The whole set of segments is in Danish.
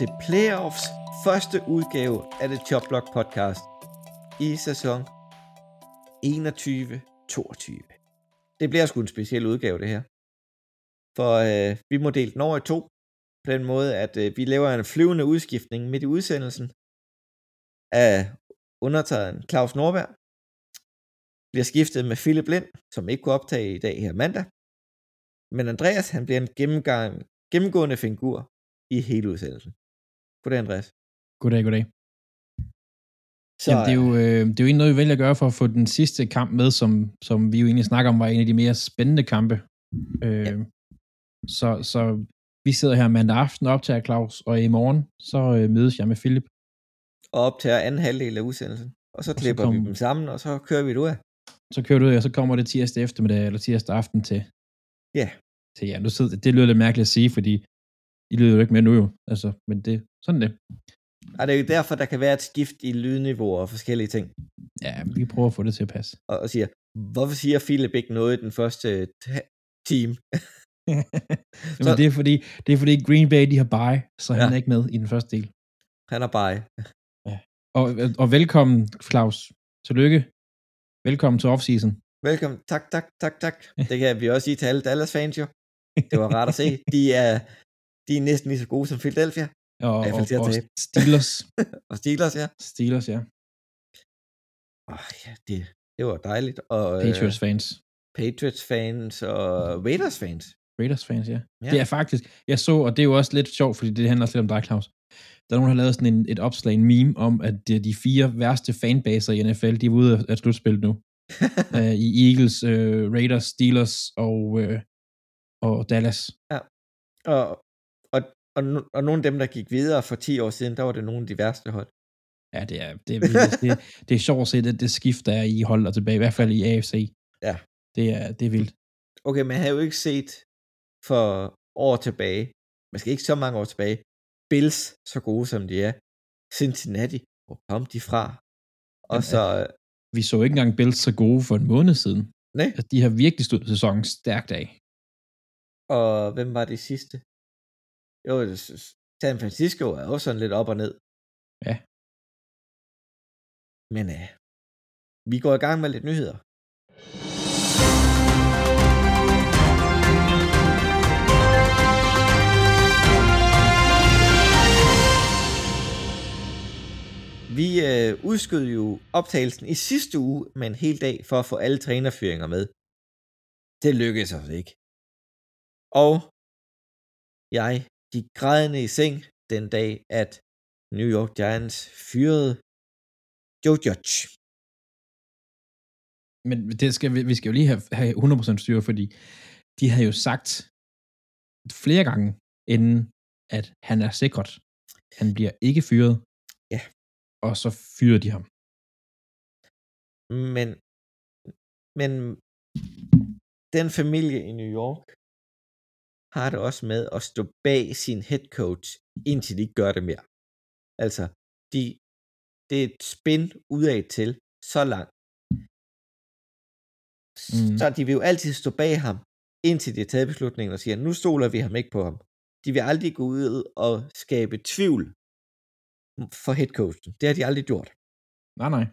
Til Playoffs første udgave af The Chop Block Podcast i sæson 21-22. Det bliver sgu en speciel udgave, det her. For øh, vi må dele den over i to, på den måde, at øh, vi laver en flyvende udskiftning midt i udsendelsen af undertegnet Claus Norberg. Bliver skiftet med Philip Lind, som ikke kunne optage i dag her mandag. Men Andreas, han bliver en gennemgang, gennemgående figur i hele udsendelsen. Goddag, Andreas. Goddag, goddag. Så, Jamen, det, er jo, øh, det er jo egentlig noget, vi vælger at gøre for at få den sidste kamp med, som, som vi jo egentlig snakker om, var en af de mere spændende kampe. Øh, Ja. så, så vi sidder her mandag aften op til Claus, og i morgen, så øh, mødes jeg med Philip. og op til anden halvdel af udsendelsen. Og så så klipper vi kom- dem sammen, og så kører vi det ud af. Så kører du ud, og så kommer det tirsdag eftermiddag, eller tirsdag aften til. Ja. Til ja, nu sidder, det lyder lidt mærkeligt at sige, fordi I lyder jo ikke med nu jo. Altså, men det, sådan det. Og det er jo derfor, der kan være et skift i lydniveau og forskellige ting. Ja, vi prøver at få det til at passe. Og, og siger, hvorfor siger Philip ikke noget i den første time? Jamen, Så- det, er fordi, det er fordi Green Bay, de har bye, så han Ja. er ikke med i den første del. Han er bare... Og, og velkommen, Claus. Tillykke. Velkommen til offseason. Velkommen. Tak, tak, tak, tak. Det kan vi også sige til alle Dallas fans jo. Det var rart at se. De er, de er næsten lige så gode som Philadelphia. Og, Ja, og, og. Steelers. Og Steelers, ja. Steelers, ja. Oh, ja det, det var dejligt. Og, Patriots fans. Patriots fans og Raiders fans. Raiders fans, ja. Ja. ja. Det er faktisk, jeg så, og det er jo også lidt sjovt, fordi det handler også lidt om dig, Claus. Der er nogen, der har lavet sådan en, et opslag, en meme, om at det er de fire værste fanbaser i NFL, de er ude af slutspillet nu. uh, I Eagles, uh, Raiders, Steelers og, uh, og Dallas. Og, og, og, no- og nogle af dem, der gik videre for 10 år siden, der var det nogle af de værste hold. Ja, det er, det er, vildt. det, det er sjovt at se det, det skift, der er i hold og tilbage, i hvert fald i AFC. Ja. Det er, det er vildt. Okay, man har jo ikke set for år tilbage, skal ikke så mange år tilbage, Bills så gode som de er. Cincinnati, hvor kom de fra? Og Jamen, så, Vi så ikke engang Bills så gode for en måned siden. nej, Altså, de har virkelig stået sæsonen stærkt af. og hvem var det sidste? Jo, San Francisco er også sådan lidt op og ned. Ja. Men øh, vi går i gang med lidt nyheder. Vi øh, udskød jo optagelsen i sidste uge med en hel dag for at få alle trænerfyringer med. Det lykkedes os ikke. Og jeg gik grædende i seng den dag, at New York Giants fyrede Joe Judge. Men det skal, vi, vi skal jo lige have, have 100% styr, fordi de har jo sagt flere gange inden, at han er sikret. Han bliver ikke fyret. Ja. Og så fyrer de ham. Men, men den familie i New York har det også med at stå bag sin head coach, indtil de ikke gør det mere. Altså, de, det er et spin udad til så langt. Mm. Så de vil jo altid stå bag ham, indtil de har taget beslutningen og siger, nu stoler vi ham ikke på ham. De vil aldrig gå ud og skabe tvivl for head coachen. Det har de aldrig gjort. Nej, nej.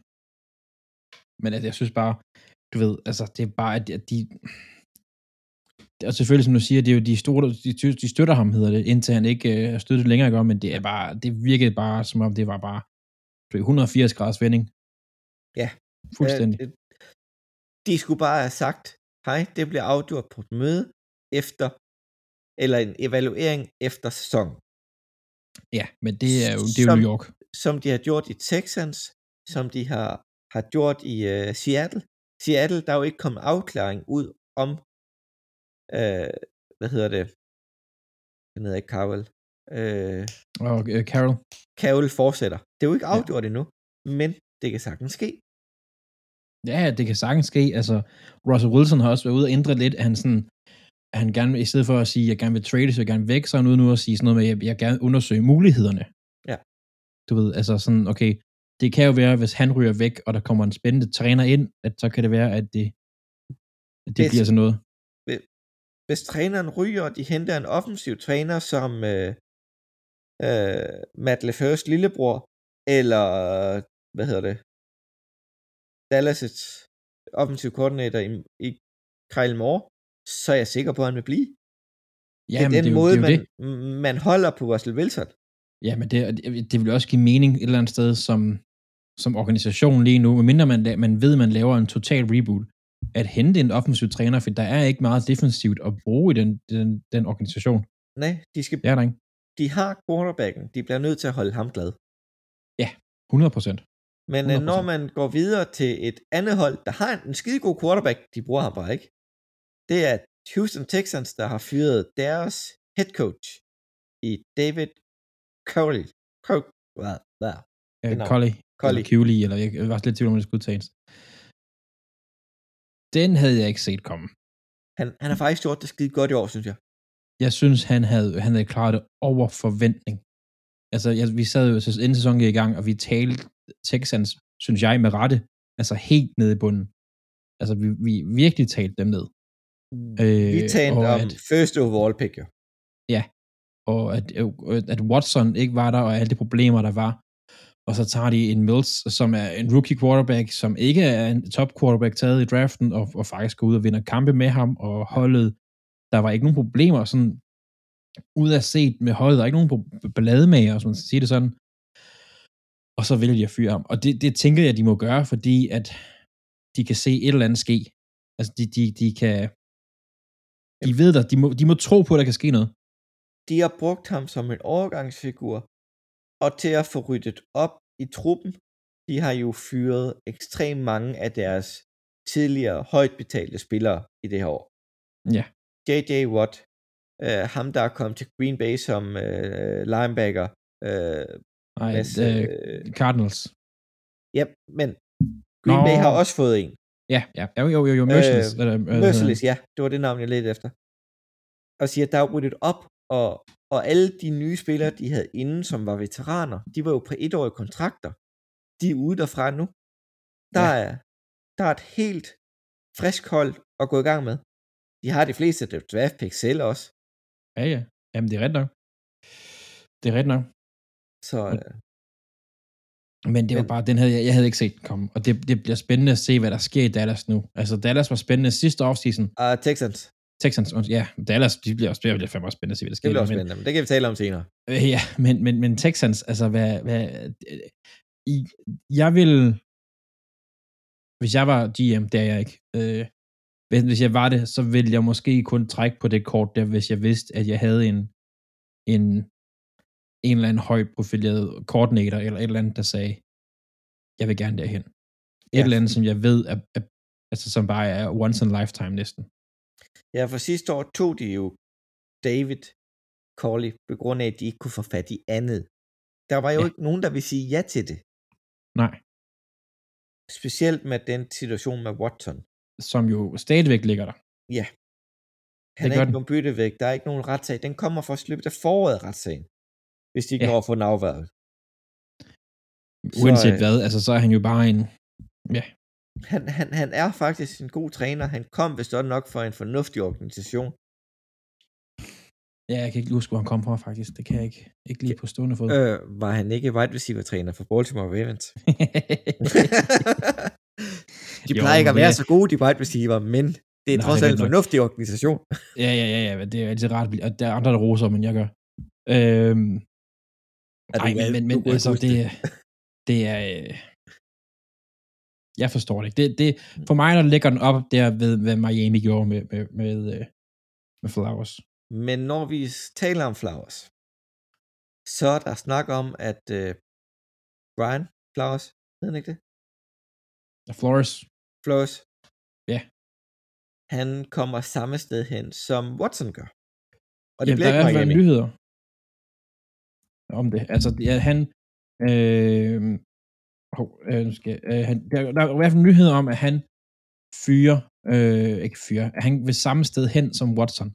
Men altså, jeg synes bare, du ved, altså, det er bare, at at de og selvfølgelig, som du siger, det er jo de store, de, de støtter ham, hedder det, indtil han ikke øh, er støttet længere, ikke? men det er bare, det virkede bare, som om det var bare du ved, 180 graders vending. Ja. Fuldstændig. Øh, De skulle bare have sagt, hej, det bliver afgjort på et møde efter, eller en evaluering efter sæson. Ja, men det er jo, det er jo Som- New York. Som de har gjort i Texans, som de har, har gjort i uh, Seattle. Seattle, der er jo ikke kommet afklaring ud om, øh, hvad hedder det, Den hedder ikke Cowell. Øh, Og uh, Carol. Cowell fortsætter. Det er jo ikke Ja. afgjort endnu, men det kan sagtens ske. Ja, det kan sagtens ske. Altså, Russell Wilson har også været ude og ændre lidt, at han sådan, at han gerne, i stedet for at sige, at jeg gerne vil trade, så jeg gerne væk, så er han ude nu at sige sådan noget med, at jeg, jeg gerne undersøge mulighederne. Ja. Du ved, altså sådan, okay, det kan jo være, hvis han ryger væk, og der kommer en spændende træner ind, at så kan det være, at det, at det Hvis- bliver sådan noget. Hvis træneren ryger, og de henter en offensiv træner som øh, øh, Matt LeFeurs lillebror, eller hvad hedder det, Dallas' offensiv koordinator i, i Kyle Moore, så er jeg sikker på, at han vil blive. Ja, det er den det, er jo- måde, det, er jo det. man, man holder på Russell Wilson. Ja, men det, det vil også give mening et eller andet sted som, som organisation lige nu, medmindre man, man ved, at man laver en total reboot, at hente en offensiv træner, for der er ikke meget defensivt at bruge i den, den, den organisation. Nej, de, skal, Det er der ikke. de har quarterbacken. De bliver nødt til at holde ham glad. 100 procent. Men øh, 100%. når man går videre til et andet hold, der har en, en skide god quarterback, de bruger ham bare ikke. Det er Houston Texans, der har fyret deres head coach i David Curley. Cur hvad? Hvad? Ja. Collie. Collie. Eller Cooley, eller jeg var lidt tvivl om, det skulle udtales. Den havde jeg ikke set komme. Han, han har faktisk gjort det skide godt i år, synes jeg. Jeg synes, han havde, han havde klaret det over forventning. Altså, jeg, vi sad jo inden sæsonen gik i gang, og vi talte Texans, synes jeg, med rette, altså helt nede i bunden. Altså, vi, vi virkelig talte dem ned. Øh, Vi talte om at- first overall pick, jo. og at, at Watson ikke var der, og alle de problemer, der var. Og så tager de en Mills, som er en rookie quarterback, som ikke er en top quarterback taget i draften, og, og faktisk går ud og vinder kampe med ham, og holdet, der var ikke nogen problemer sådan ud af set med holdet, der er ikke nogen ballademager, hvis man skal sige det sådan. Og så vælger de at fyre ham. Og det, det tænker jeg, de må gøre, fordi at de kan se et eller andet ske. Altså, de, de, de kan... De ved der, de må, de må tro på, at der kan ske noget. De har brugt ham som en overgangsfigur, og til at få ryddet op i truppen, de har jo fyret ekstremt mange af deres tidligere højt betalte spillere i det her år. Ja. J.J. Watt, øh, ham der er kommet til Green Bay som øh, linebacker, øh, Nej, Mads, øh, øh, Cardinals. ja, men Green Nå. Bay har også fået en. Ja, ja, jo, jo, jo, jo Merciless. Øh, øh, Merciless, ja, det var det navn, jeg ledte efter. Og siger, at der er ryddet op, og, og alle de nye spillere, de havde inde, som var veteraner, de var jo på etårige kontrakter. De er ude derfra nu. Der, Ja. er, der er et helt frisk hold at gå i gang med. De har de fleste draft picks selv også. Ja, ja. Jamen, det er ret nok. Det er ret nok. Så Og- øh, Men det var Men- bare, den havde jeg, jeg havde ikke set komme. Og det, det bliver spændende at se, hvad der sker i Dallas nu. Altså, Dallas var spændende sidste offseason. uh, Texans, Texans, ja, Dallas, de bliver også, det bliver fandme også spændende at se, hvad der sker. det bliver også spændende, men det kan vi tale om senere. Øh, Ja, men, men, men Texans, altså, hvad, hvad, øh, i, jeg vil, hvis jeg var GM, det er jeg ikke, øh, hvis, hvis jeg var det, så ville jeg måske kun trække på det kort der, hvis jeg vidste, at jeg havde en, en, en eller anden højt profileret koordinator, eller et eller andet, der sagde, jeg vil gerne derhen. Et Ja. eller andet, som jeg ved, er, er, altså, som bare er once in a lifetime næsten. Ja, for sidste år tog de jo David Corley, på grund af, at de ikke kunne få fat i andet. Der var jo Ja. ikke nogen, der ville sige ja til det. Nej, Specielt med den situation med Watson. som jo stadigvæk ligger der. Han Det er ikke den. nogen byttevægt. Der er ikke nogen retssag. Den kommer først i løbet af foråret, retssagen. Hvis de ikke Ja. når at få den afværget. Så, Uanset øh, hvad, altså så er han jo bare en, Han, han, han er faktisk en god træner. Han kom vist nok for en fornuftig organisation. Ja, jeg kan ikke huske, hvor han kom fra, faktisk. Det kan jeg ikke, ikke lige på stående fod. Øh, var han ikke wide receiver træner for Baltimore Ravens? de Jo, plejer ikke at være det- så gode, de wide receiver, men det er Nej, trods det alt en nok. fornuftig organisation. ja, ja, ja, ja, det er altid rart, og der er andre, der roser, men jeg gør. Øhm, Er du ej, men, men, men altså, det, det er... Jeg forstår det ikke. Det, det, for mig, der ligger den op der ved, hvad Miami gjorde med, med, med, øh, med Flowers. Men når vi taler om Flowers, så er der snak om, at øh, Brian Flowers, hedder han ikke det? Flowers, Flowers. Ja. Han kommer samme sted hen, som Watson gør. Og det Jamen, bliver der er i ikke hvert fald Miami. nyheder om det. Altså, ja, han... Øh, hov, øh, nu skal, øh, han, der, der er i hvert fald nyheder om, at han fyrer, øh, ikke fyrer, at han vil samme sted hen som Watson.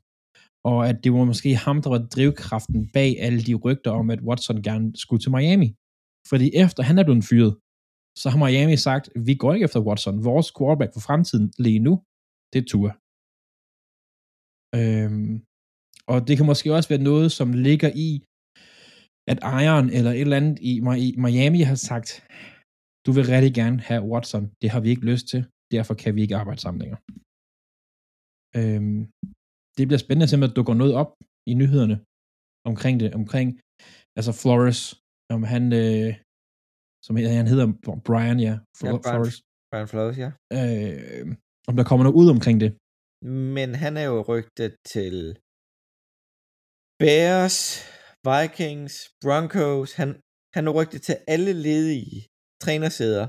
Og at det var måske ham, der var drivkraften bag alle de rygter om, at Watson gerne skulle til Miami. Fordi efter han er blevet fyret, så har Miami sagt, vi går ikke efter Watson. Vores quarterback for fremtiden lige nu, det er Tua. Øhm, og det kan måske også være noget, som ligger i, at ejeren eller et eller andet i Miami har sagt, du vil rigtig gerne have Watson, det har vi ikke lyst til, derfor kan vi ikke arbejde sammen længere. Øhm, det bliver spændende at se, om der dukker noget op i nyhederne omkring det, omkring, altså Flores, om han, øh, som han hedder Brian, ja, Ja, Flo- Brian, Flores, Brian Flores, ja. øh, om der kommer noget ud omkring det. Men han er jo rygtet til Bears, Vikings, Broncos. Han, han er rygtet til alle ledige trænersæder,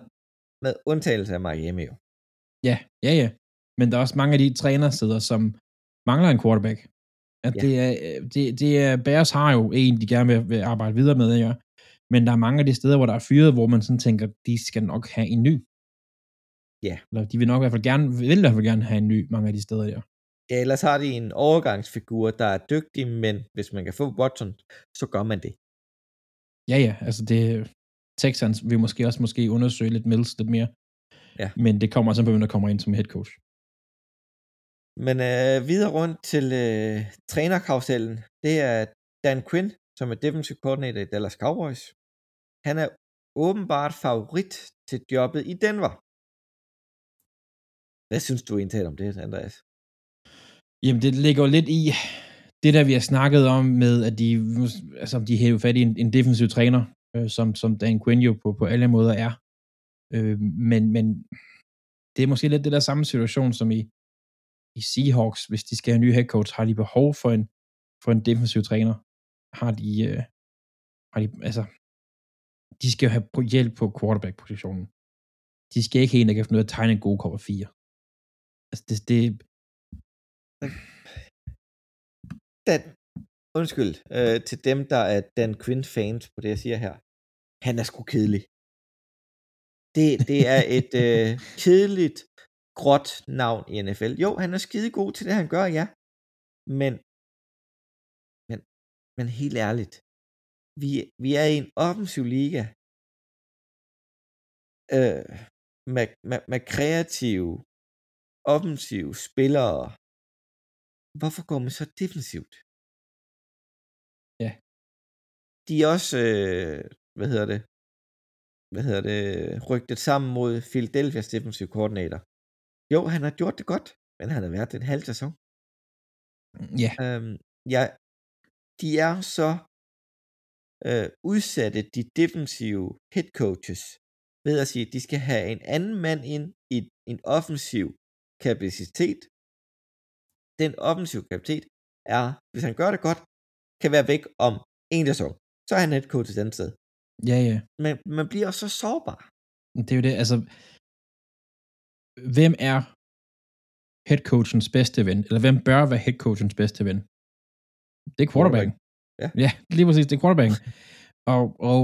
med undtagelse af Miami. Jo. Ja, ja, ja. Men der er også mange af de trænersæder, som mangler en quarterback. At Ja. det, er, det, det er, Bears har jo en, de gerne vil, vil arbejde videre med, ja. Men der er mange af de steder, hvor der er fyret, hvor man sådan tænker, de skal nok have en ny. Ja. Eller de vil nok i hvert fald gerne, vil i hvert fald gerne have en ny, mange af de steder, der. Ja, ellers har de en overgangsfigur, der er dygtig, men hvis man kan få Watson, så gør man det. Ja, ja, altså det, Texans vil måske også måske undersøge lidt Mills lidt mere. Ja. Men det kommer sådan på, hvem der kommer ind som head coach. Men øh, videre rundt til øh, trænerkarusellen, det er Dan Quinn, som er defensive coordinator i Dallas Cowboys. Han er åbenbart favorit til jobbet i Denver. Hvad synes du egentlig om det, Andreas? Jamen, det ligger lidt i det, der vi har snakket om med, at de, altså, de hæver fat i en, en defensiv træner, øh, som, som Dan Quinn jo på, på alle måder er. Øh, men, men det er måske lidt det der samme situation som i, i Seahawks. Hvis de skal have en ny head coach, har de behov for en, for en defensiv træner. Har de, øh, har de, altså, de skal jo have hjælp på quarterback-positionen. De skal ikke have en, der kan finde ud af at tegne en god cover 4. Altså, det, det, den, undskyld øh, til dem, der er Dan Quinn fans på det, jeg siger her. Han er sgu kedelig. Det, det er et øh, kedeligt, gråt navn i NFL. Jo, han er skide god til det, han gør, ja. Men, men, men helt ærligt, vi, vi er i en offensiv liga øh, med, med, med kreative, offensive spillere. Hvorfor går man så defensivt? De er også, øh, hvad hedder det, hvad hedder det, rygtet sammen mod Philadelphia's defensive coordinator. Jo, han har gjort det godt, men han har været det en halv sæson. ja, Øhm, ja, de er så øh, udsatte, de defensive head coaches, ved at sige, at de skal have en anden mand ind i en offensiv kapacitet. Den offensiv kapacitet er, hvis han gør det godt, kan være væk om en sæson. Så er han head coach et andet sted. ja, ja. Men man bliver også så sårbar. Det er jo det, altså, hvem er headcoachens bedste ven? Eller hvem bør være headcoachens bedste ven? Det er quarterbacken. Ja. ja, lige præcis, det er quarterbacken. og, og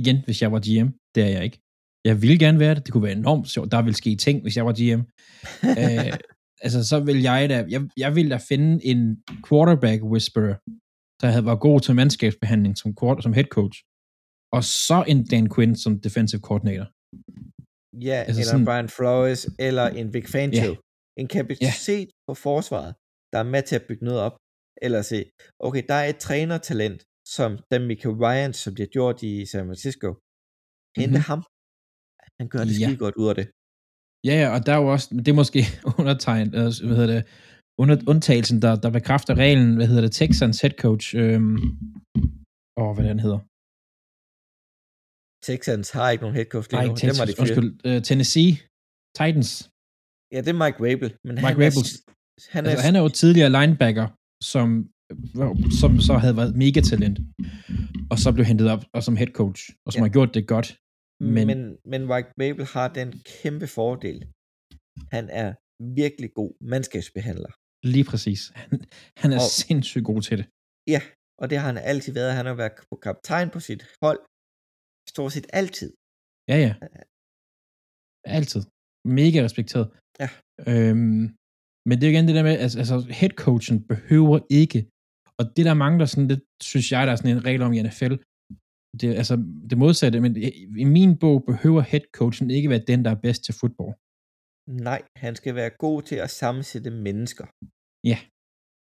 igen, hvis jeg var GM, det er jeg ikke. Jeg ville gerne være det, det kunne være enormt sjovt, der ville ske ting, hvis jeg var GM. øh, altså, så vil jeg da, jeg, jeg ville da finde en quarterback whisperer, der havde været god til mandskabsbehandling som, quarter, som head coach, og så en Dan Quinn som defensive coordinator. Ja, Altså eller sådan- Brian Flores, eller en Vic Fangio. Ja. En kapacitet ja. på forsvaret, der er med til at bygge noget op. Eller se, okay, der er et trænertalent, som Michael Ryan, som de har gjort i San Francisco. Hente Mhm. ham. Han gør det Ja. skide godt ud af det. Ja, ja, og der er jo også, det er måske undertegn, øh, hvad hedder det, under, undtagelsen, der, der bekræfter reglen, hvad hedder det, Texans head coach, øhm, og hvad den hedder. Texans har ikke nogen head coach lige Nej, nu. har Texans, de fyret. undskyld, uh, Tennessee Titans. Ja, det er Mike Rabel. Men Mike han Vrabel. Er, han er, Altså, han er jo tidligere linebacker, som, som så havde været megatalent, og så blev hentet op og som head coach, og som Ja. har gjort det godt. men, Men, men, men Mike Rabel har den kæmpe fordel. Han er virkelig god mandskabsbehandler. Lige præcis. Han, han er Og- sindssygt god til det. Ja, og det har han altid været. Han har været kaptajn på sit hold. Stort set altid. Ja, ja. Altid. Mega respekteret. Ja. Øhm, men det er jo igen det der med, altså, altså headcoachen behøver ikke, og det der mange, der sådan lidt, synes jeg, der er sådan en regel om i NFL, det, er altså det modsatte, men i, i min bog behøver headcoachen ikke være den, der er bedst til fodbold. Nej, han skal være god til at sammensætte mennesker. Ja.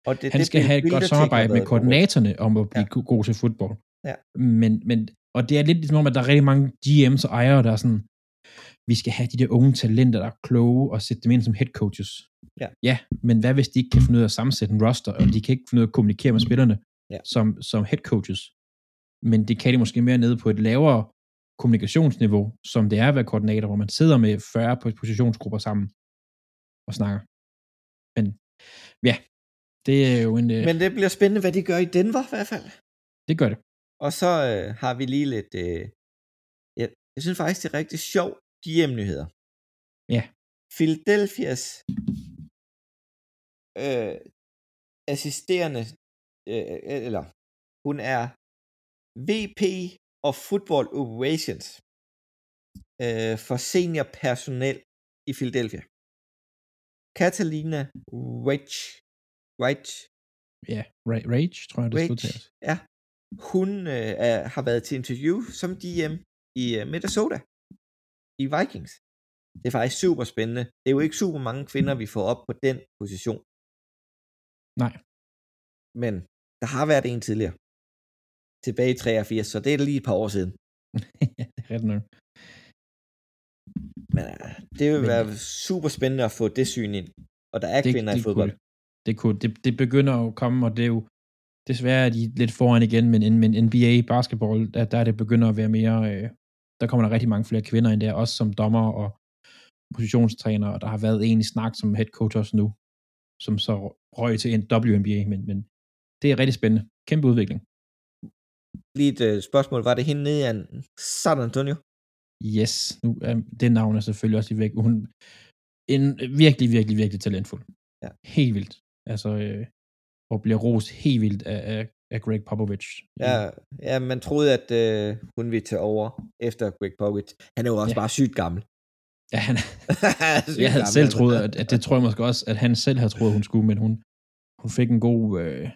Og det, Han det skal have et godt samarbejde med koordinatorerne om at blive ja. god til fodbold. Ja. Men, men, og det er lidt ligesom om, at der er rigtig mange GM's og ejere, der er sådan, vi skal have de der unge talenter, der er kloge, og sætte dem ind som head coaches. Ja. ja, men hvad hvis de ikke kan finde ud af at sammensætte en roster, og de kan ikke finde ud af at kommunikere med spillerne Ja. som, som head coaches? Men det kan de måske mere nede på et lavere kommunikationsniveau, som det er at være koordinator, hvor man sidder med 40 på- positionsgrupper sammen og snakker. Ja, det er jo en... øh, Men det bliver spændende, hvad de gør i Denver i hvert fald. Det gør det. Og så øh, har vi lige lidt... Øh, ja, jeg synes faktisk, det er rigtig sjovt, de hjemnyheder. Ja. Philadelphias øh, assisterende, øh, eller hun er VP of Football Operations øh, for senior personel i Philadelphia. Catalina Rage, Rage Ja, Ra- Rage, tror jeg, det Rage, udtales. ja. Hun øh, er, har været til interview som DM i øh, Minnesota i Vikings. Det er faktisk super spændende. Det er jo ikke super mange kvinder, vi får op på den position. Nej. Men der har været en tidligere. Tilbage i 83, så det er lige et par år siden. ja, det er ret nok. Men øh, det vil Men- være super spændende at få det syn ind. Og der er Det, kvinder det, i fodbold. Kunne, det, kunne, det, det begynder jo at komme, og det er jo desværre er de lidt foran igen, men, men NBA basketball, der, der er det begynder at være mere, øh, der kommer der rigtig mange flere kvinder ind der, også som dommer og positionstræner, og der har været en i snak som head coach også nu, som så røg til en WNBA, men, men det er rigtig spændende. Kæmpe udvikling. Lige et øh, spørgsmål. Var det hende nede i San Antonio? Yes, nu er det navn er selvfølgelig også lige væk. Hun en virkelig, virkelig, virkelig talentfuld. Ja. Helt vildt. Altså, øh, og bliver rost helt vildt af, af, af Greg Popovich. Ja, ja man troede, at øh, hun ville tage over efter Greg Popovich. Han er jo også Ja. bare sygt gammel. Ja, han, Sygt jeg havde gammel, selv altså. troet, at, at det tror jeg måske også, at han selv havde troet, hun skulle, men hun, hun fik en god, øh,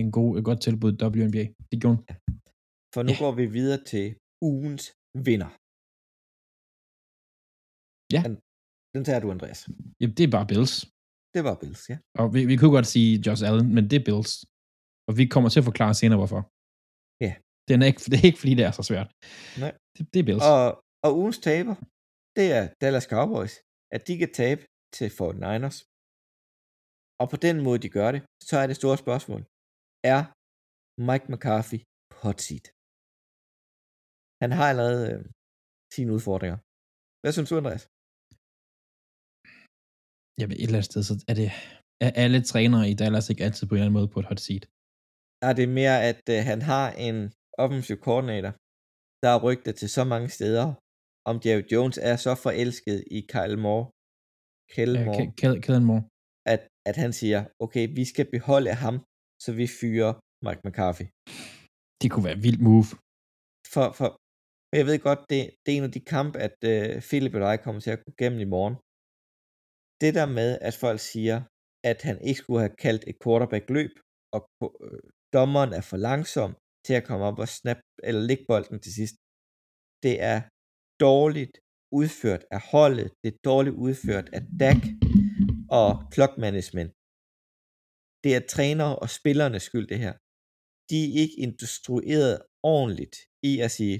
en god, et godt tilbud i WNBA. Det gjorde hun. For nu Ja. går vi videre til ugens vinder. Ja. Den, den tager du, Andreas. Jamen, det er bare Bills. Det var Bills, ja. Og vi, vi kunne godt sige Josh Allen, men det er Bills. Og vi kommer til at forklare senere, hvorfor. Ja. Den er ikke, det er ikke, fordi det er så svært. Nej. Det, det er Bills. Og, og ugens taber, det er Dallas Cowboys. At de kan tabe til 49ers. Og på den måde, de gør det, så er det store spørgsmål. Er Mike McCarthy på hot seat? Han har allerede øh, sine udfordringer. Hvad synes du, Andreas? Jamen, et eller andet sted, så er det er alle trænere i Dallas ikke altid på en eller anden måde på et hot seat. er det mere, at øh, han har en offensiv koordinator, der er rygtet til så mange steder, om Jerry Jones er så forelsket i Kyle Moore, Kyle Moore, Moore. at, at han siger, okay, vi skal beholde ham, så vi fyrer Mike McCarthy. Det kunne være et vildt move. For, for jeg ved godt, det, det er en af de kampe, at øh, Philip og jeg kommer til at gå gennem i morgen. Det der med, at folk siger, at han ikke skulle have kaldt et quarterback løb, og øh, dommeren er for langsom til at komme op og snap eller lægge bolden til sidst. Det er dårligt udført af holdet, det er dårligt udført af Dak og clock management. Det er træner og spillernes skyld, det her. De er ikke instrueret ordentligt i at sige,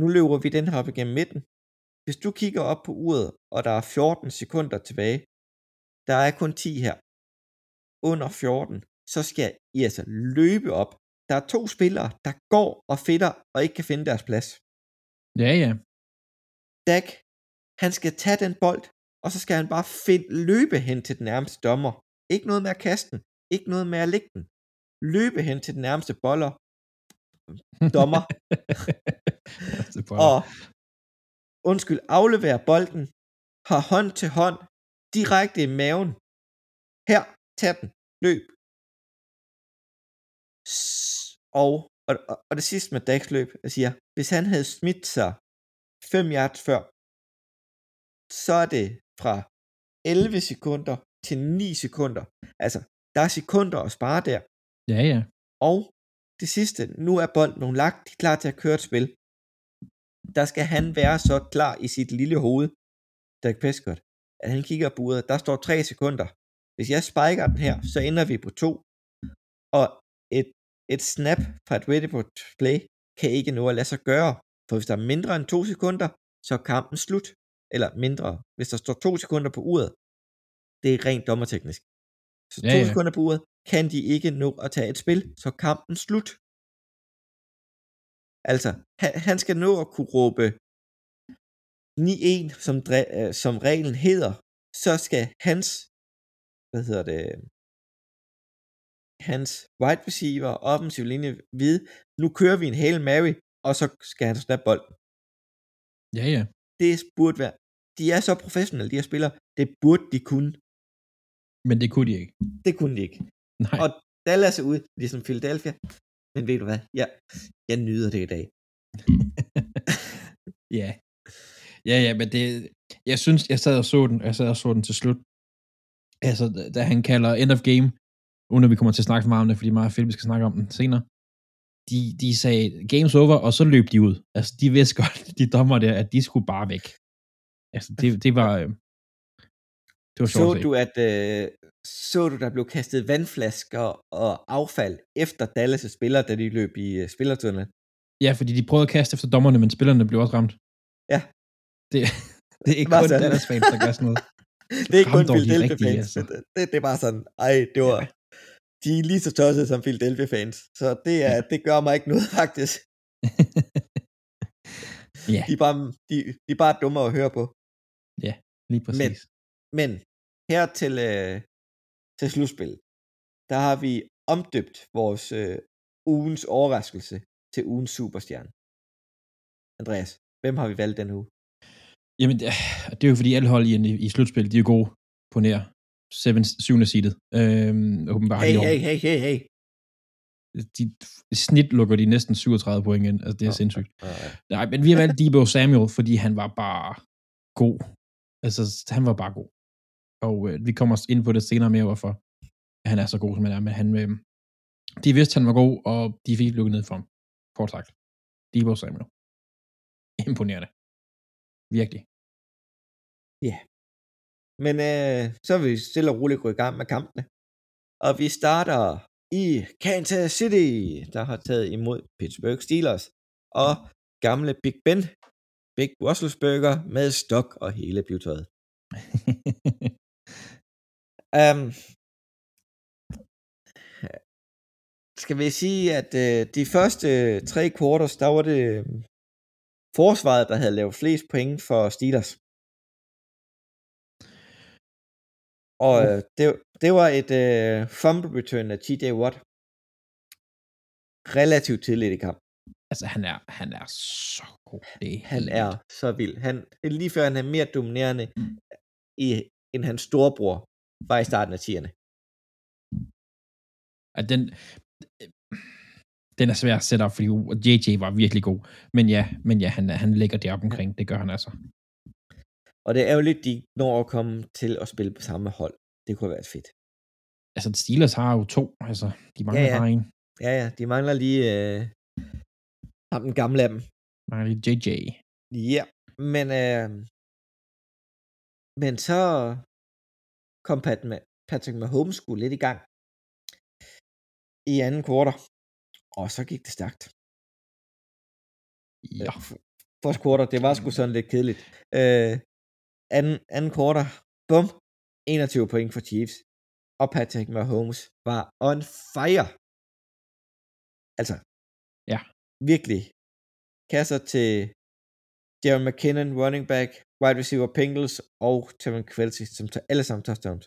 nu løber vi den her op igennem midten. Hvis du kigger op på uret, og der er 14 sekunder tilbage, der er kun 10 her. Under 14, så skal I altså løbe op. Der er to spillere, der går og fitter og ikke kan finde deres plads. Ja, ja. Dak, han skal tage den bold, og så skal han bare find, løbe hen til den nærmeste dommer. Ikke noget med at kaste den. Ikke noget med at lægge den. Løbe hen til den nærmeste boller. Dommer. Er og undskyld, aflevere bolden, har hånd til hånd, direkte i maven, Her, tag den, løb. Og, og, og det sidste med Dax løb, jeg siger, hvis han havde smidt sig 5 yards før, så er det fra 11 sekunder til 9 sekunder. Altså, der er sekunder at spare der. Ja, ja. Og det sidste, nu er bolden nogle lagt, de er klar til at køre et spil. Der skal han være så klar i sit lille hoved, Dak Prescott, at han kigger på uret, der står 3 sekunder. Hvis jeg spiker den her, så ender vi på 2. Og et, et snap fra et ready play kan ikke nå at lade sig gøre. For hvis der er mindre end 2 sekunder, så er kampen slut. Eller mindre. Hvis der står 2 sekunder på uret, det er rent dommerteknisk. Så 2 Ja, ja, ja. ja. sekunder på uret, kan de ikke nå at tage et spil, så kampen slut. Altså, han, han skal nå at kunne råbe 9-1, som, dre- øh, som reglen hedder, så skal hans, hvad hedder det, hans wide receiver offensiv linje vide, nu kører vi en Hail Mary, og så skal han snappe bolden. Ja, ja. Det burde være, de er så professionelle, de her spillere, det burde de kunne. Men det kunne de ikke. Det kunne de ikke. Nej. Og Dallas er ude, ligesom Philadelphia. Men ved du hvad? Ja, jeg nyder det i dag. Ja. Ja, ja, men det... Jeg synes, jeg sad og så den, jeg sad og så den til slut. Altså, da- han kalder end of game, uden at vi kommer til at snakke for meget om det, fordi meget fedt, vi skal snakke om den senere. De, de sagde, games over, og så løb de ud. Altså, de vidste godt, de dommer der, at de skulle bare væk. Altså, det, det var... Øhm, det var Så du, at øh, så du, der blev kastet vandflasker og affald efter Dallas' spillere, da de løb i øh, spillertunnelen? Ja, fordi de prøvede at kaste efter dommerne, men spillerne blev også ramt. Ja. Det, det er ikke Var kun sådan. Dallas fans, der gør sådan noget. Det er ikke kun de Philadelphia fans. altså. Det, det, det er bare sådan, ej, det var... De er lige så tossede som Philadelphia fans. Så det, er, det gør mig ikke noget, faktisk. ja, De er bare, de, de er bare dumme at høre på. lige præcis. Men her til, øh, til slutspil, der har vi omdøbt vores øh, ugens overraskelse til ugens superstjerne. Andreas, hvem har vi valgt den uge? Jamen, det, er jo fordi alle hold i, i slutspil, de er gode på nær 7. 7. seedet. Øhm, åbenbart Hey, hey, hey, hey, hey. De, I snit lukker de næsten 37 point ind. Altså, det er Nå, sindssygt. Øh, Nej, men vi har valgt Debo Samuel, fordi han var bare god. Altså, han var bare god. Og øh, vi kommer ind på det senere mere, hvorfor han er så god, som han er. Men han, øh, de vidste, han var god, og de fik lukket ned for ham. Kort sagt. Debo Samuel. Imponerende. Virkelig. Men øh, så vil vi stille og roligt gå i gang med kampene. Og vi starter i Kansas City, der har taget imod Pittsburgh Steelers. Og gamle Big Ben, Big Russelsburger med stok og hele pivetøjet. Um, skal vi sige, at øh, de første tre quarters, der var det øh, forsvaret, der havde lavet flest point for Steelers. Og øh, det, det var et øh, fumble return af TJ Watt. Relativt tidligt i kamp. altså, han er, han er så god. Det er Han er så vild. Han, lige før han er mere dominerende, i, end hans storebror var i starten af 10'erne. At den, den er svær at sætte op, fordi JJ var virkelig god. Men ja, men ja han, han ligger deroppe omkring. Det gør han altså. Og det er jo lidt, de når at komme til at spille på samme hold. Det kunne være fedt. Altså, Steelers har jo to. Altså, de mangler Ja, ja. bare en. Ja, ja, de mangler lige øh, ham den gamle af dem. Mangler lige JJ. Ja, men, øh, men så kom Pat, Patrick Mahomes skulle lidt i gang i anden kvartal, og så gik det stærkt. Ja. Første kvartal, det var sgu sådan lidt kedeligt. Øh, anden, anden kvartal, bum, 21 point for Chiefs, og Patrick Mahomes var on fire. Altså, Ja. virkelig. Kasser til Jaron McKinnon, running back, wide receiver Pingles og Tevin Kelsey, som tager alle sammen touchdowns.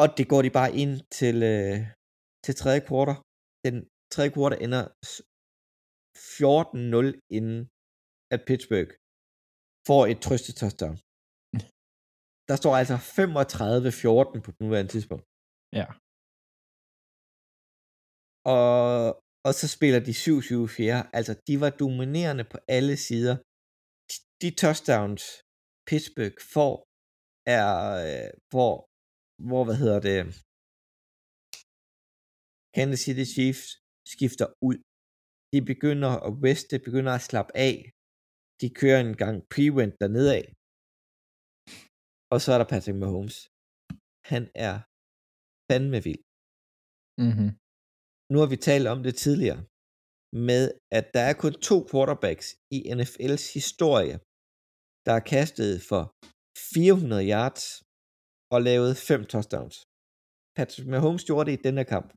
Og det går de bare ind til, øh, til tredje kvartal. Den tredje kvartal ender s- 14-0 inden at Pittsburgh får et trøste touchdown. Der står altså 35-14 på nuværende tidspunkt. Ja. Og, og så spiller de 7-7 fjerde. Altså, de var dominerende på alle sider. De, touchdowns, Pittsburgh får, er, øh, hvor, hvor, hvad hedder det, Kansas City Chiefs skifter ud. De begynder at weste, begynder at slappe af. De kører en gang prevent dernede af. Og så er der Patrick Mahomes. Han er fandme vild. Mm-hmm. Nu har vi talt om det tidligere, med at der er kun to quarterbacks i NFL's historie, der er kastet for 400 yards og lavet fem touchdowns. Patrick Mahomes gjorde det i denne kamp.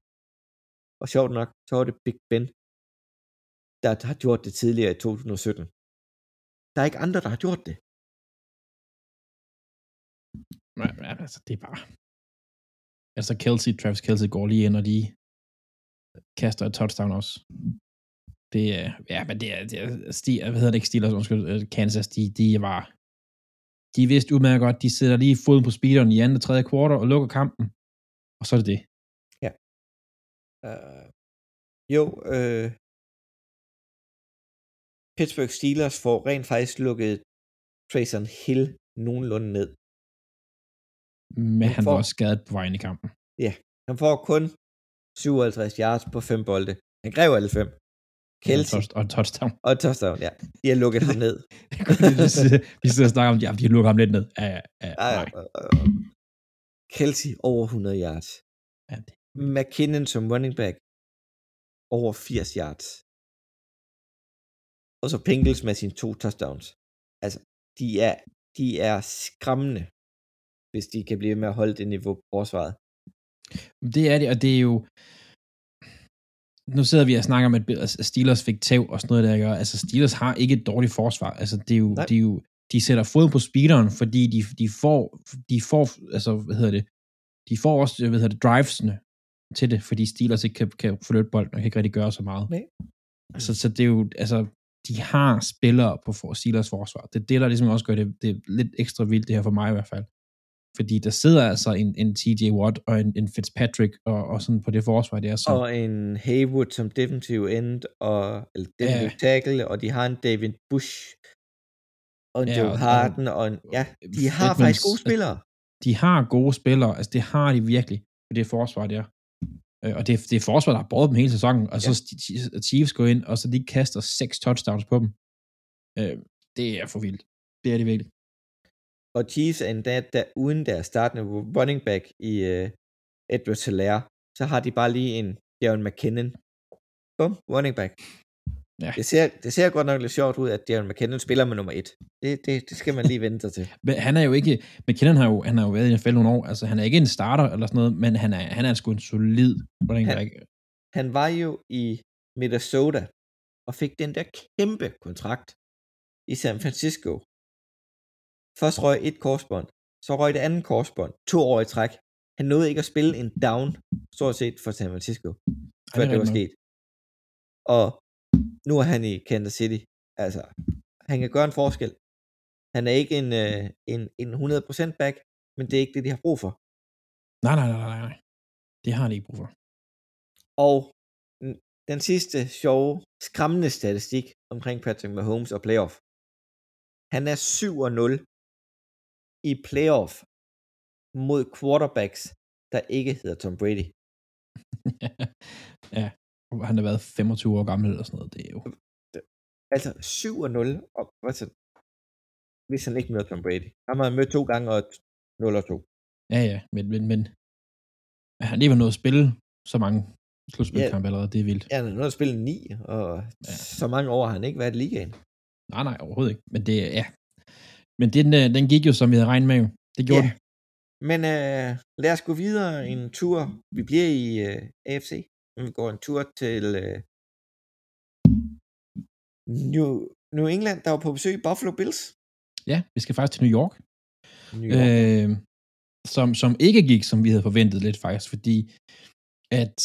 Og sjovt nok, så var det Big Ben, der har gjort det tidligere i 2017. Der er ikke andre, der har gjort det. Nej, men altså, det er bare... Altså, Kelsey, Travis Kelsey går lige ind, og de kaster et touchdown også. Det er, ja, men det er, det er sti, hvad hedder det ikke Steelers, undskyld, øh, Kansas, de, de var, de vidste udmærket godt, de sætter lige foden på speederen i andet og tredje kvartal og lukker kampen, og så er det det. Uh, jo, øh, Pittsburgh Steelers får rent faktisk lukket Trayson Hill nogenlunde ned. Men Han han får- var også skadet på vejen i kampen. Han får kun 57 yards på fem bolde. Han grev alle fem. Kelsey Og, og touchdown. og touchdown, ja. De har lukket ham ned. vi sidder- og snakker om, ja, de lukker ham lidt ned. Ja, ja, ja, Ej, nej. Kelsey over 100 yards. Ja, det, McKinnon som running back over 80 yards. Og så Pingles med sine to touchdowns. Altså, de er, de er skræmmende, hvis de kan blive med at holde det niveau på forsvaret. det er det, og det er jo... Nu sidder vi og snakker om, at Steelers fik tæv og sådan noget, der gør. Altså, Steelers har ikke et dårligt forsvar. Altså, det er jo, Nej. det er jo de sætter fod på speederen, fordi de, de får, de får, altså, hvad hedder det, de får også, hvad hedder det, drivesene til det, fordi Steelers ikke kan, kan flytte bolden og kan ikke rigtig gøre så meget. Nej. Så, så det er jo, altså, de har spillere på for Steelers forsvar. Det er det, der ligesom også gør det, det er lidt ekstra vildt, det her for mig i hvert fald. Fordi der sidder altså en, en TJ Watt og en, en Fitzpatrick og, og sådan på det forsvar der. Så, Og en Haywood som defensive end, og, eller defensive Ja. tackle, og de har en David Bush, og en Ja, Joe Harden, og en, ja, de har Edmonds- faktisk gode spillere. de har gode spillere, altså det har de virkelig, på det forsvar der. Øh, Og det, det er forsvar, der har båret dem hele sæsonen, og så ja. Chiefs går ind, og så de kaster seks touchdowns på dem. Øh, Det er for vildt. Det er det virkelig. Og Chiefs er endda der, uden deres startende running back i uh, Edward Hilaire, så har de bare lige en Darren McKinnon. Bum, running back. Ja. Det, ser, det ser godt nok lidt sjovt ud, at Darren McKinnon spiller med nummer et. Det, det, det skal man lige vente sig til. Men han er jo ikke, McKinnon har jo, han har jo været i NFL nogle år, altså han er ikke en starter eller sådan noget, men han er, han er sgu en solid running Han- back. Han var jo i Minnesota og fik den der kæmpe kontrakt i San Francisco. Først røg et korsbånd, så røg det andet korsbånd, to år i træk. Han nåede ikke at spille en down, stort set for San Francisco, før det, det var sket. Og nu er han i Kansas City. Altså, han kan gøre en forskel. Han er ikke en, øh, en, en 100% back, men det er ikke det, de har brug for. Nej, nej, nej, nej, nej. Det har de ikke brug for. Og den sidste sjove, skræmmende statistik omkring Patrick Mahomes og playoff. Han er 7-0 i playoff mod quarterbacks, der ikke hedder Tom Brady. ja, han har været 25 år gammel eller sådan noget. Det er jo... Altså 7-0, og altså, hvis han ikke møder Tom Brady. Han har mødt to gange og 0 og 2. Ja, ja, men, men, men han lige var nået at spille så mange slutspilkampe allerede, det er vildt. Ja, han har nået at spille 9, og Ja. så mange år har han ikke været i ligaen. Nej, nej, overhovedet ikke. Men det er, ja. Men den, øh, den gik jo, som vi havde regnet med. Det gjorde Ja. den. Men øh, lad os gå videre en tur. Vi bliver i øh, AFC. Vi går en tur til øh, New, New England, der var på besøg i Buffalo Bills. Ja, vi skal faktisk til New York. New York. Øh, som, som ikke gik, som vi havde forventet lidt faktisk, fordi at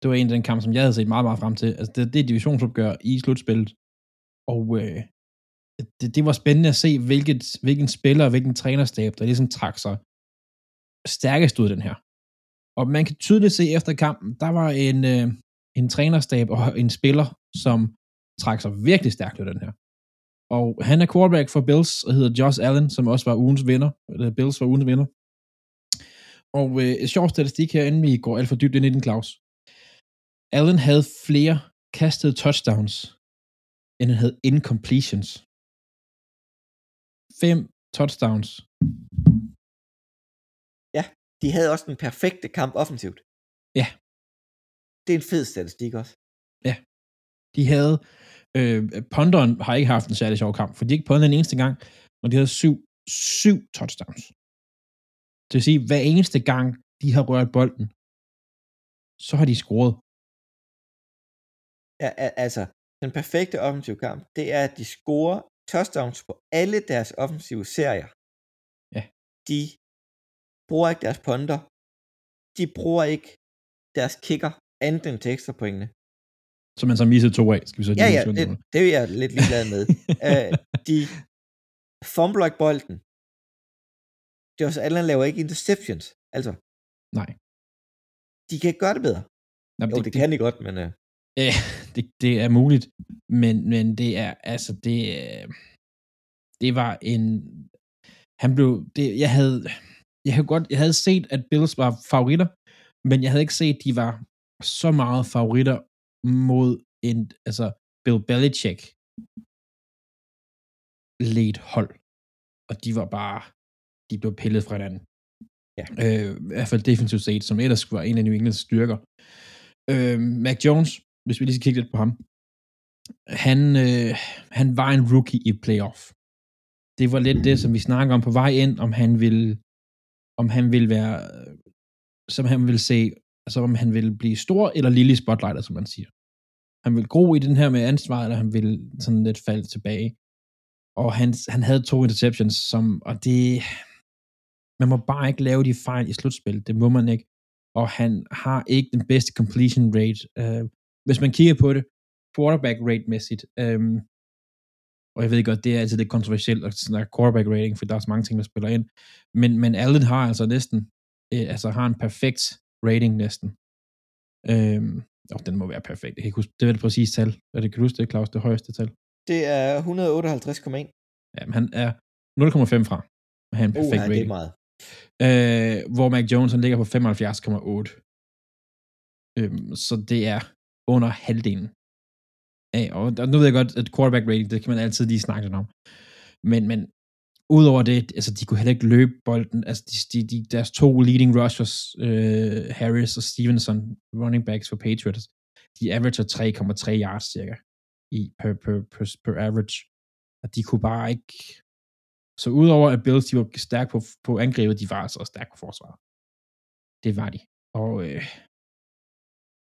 det var en af den kamp, som jeg havde set meget, meget frem til. Altså, det, det er divisionsopgør i slutspillet. Og øh, det, det var spændende at se, hvilket, hvilken spiller og hvilken trænerstab, der ligesom trak sig stærkest ud af den her. Og man kan tydeligt se efter kampen, der var en, øh, en trænerstab og en spiller, som trak sig virkelig stærkt ud af den her. Og han er quarterback for Bills og hedder Josh Allen, som også var ugens vinder. Eller Bills var ugens vinder. Og øh, et sjov statistik her, inden vi går alt for dybt ind i den, Claus. Allen havde flere kastede touchdowns, end han havde incompletions. Fem touchdowns. De havde også den perfekte kamp offensivt. Ja. Det er en fed statistik også. De havde, øh, ponderen har ikke haft en særlig sjov kamp, for de ikke pundet en eneste gang, og de havde syv, syv touchdowns. Det vil sige, hver eneste gang, de har rørt bolden, så har de scoret. Ja, altså, den perfekte offensive kamp, det er, at de scorer touchdowns på alle deres offensive serier. Ja. De bruger ikke deres ponder. De bruger ikke deres kicker andet end til ekstra pointene. Som man så missede to af, skal vi så Ja, lige ja, det, det er jeg lidt ligeglad med. uh, de fumbler ikke bolden. Josh Allen laver ikke interceptions. Altså, Nej. de kan ikke gøre det bedre. Men Jo, det, det kan de godt, men uh, Ja, det, det er muligt, men, men det er, altså, det, øh, det var en, han blev, det, jeg havde, jeg havde godt, jeg havde set, at Bills var favoritter, men jeg havde ikke set, at de var så meget favoritter mod en, altså, Bill Belichick ledt hold, og de var bare, de blev pillet fra hinanden. Ja. Øh, I hvert fald defensivt set, som ellers var en af New Englands styrker. Øh, Mac Jones, hvis vi lige skal kigge lidt på ham, han, øh, han var en rookie i playoff. Det var lidt det, som vi snakker om på vej ind, om han ville, om han ville være, øh, som han ville se, altså om han ville blive stor eller lille i spotlightet, som man siger. Han ville gro i den her med ansvar, eller han ville sådan lidt falde tilbage. Og han, han havde to interceptions, som, og det, man må bare ikke lave de fejl i slutspil, det må man ikke. Og han har ikke den bedste completion rate. Uh, hvis man kigger på det, quarterback rate-mæssigt, um, og jeg ved godt, det er altid lidt kontroversielt at snakke quarterback rating, for der er så mange ting, der spiller ind, men, men Allen har altså næsten, øh, altså har en perfekt rating næsten. Øhm, og den må være perfekt. Jeg kan ikke huske, det er det præcise tal. Er det, kan du huske det, Claus, det højeste tal? det er 158,1. Ja, men han er 0,5 fra at have en Uh, perfekt det er rating. meget. Øh, hvor Mac Jones han ligger på 75,8. Øhm, så det er under halvdelen af. Og og nu ved jeg godt, at quarterback rating, det kan man altid lige snakke lidt om. Men, men udover det, altså de kunne heller ikke løbe bolden. Altså de, de, de, deres to leading rushers, øh, Harris og Stevenson, running backs for Patriots, de averager 3,3 yards cirka i per, per, per, per average. Og de kunne bare ikke... Så udover at Bills, de var stærke på, på angrebet, de var altså også stærke på forsvaret. Det var de. Og øh,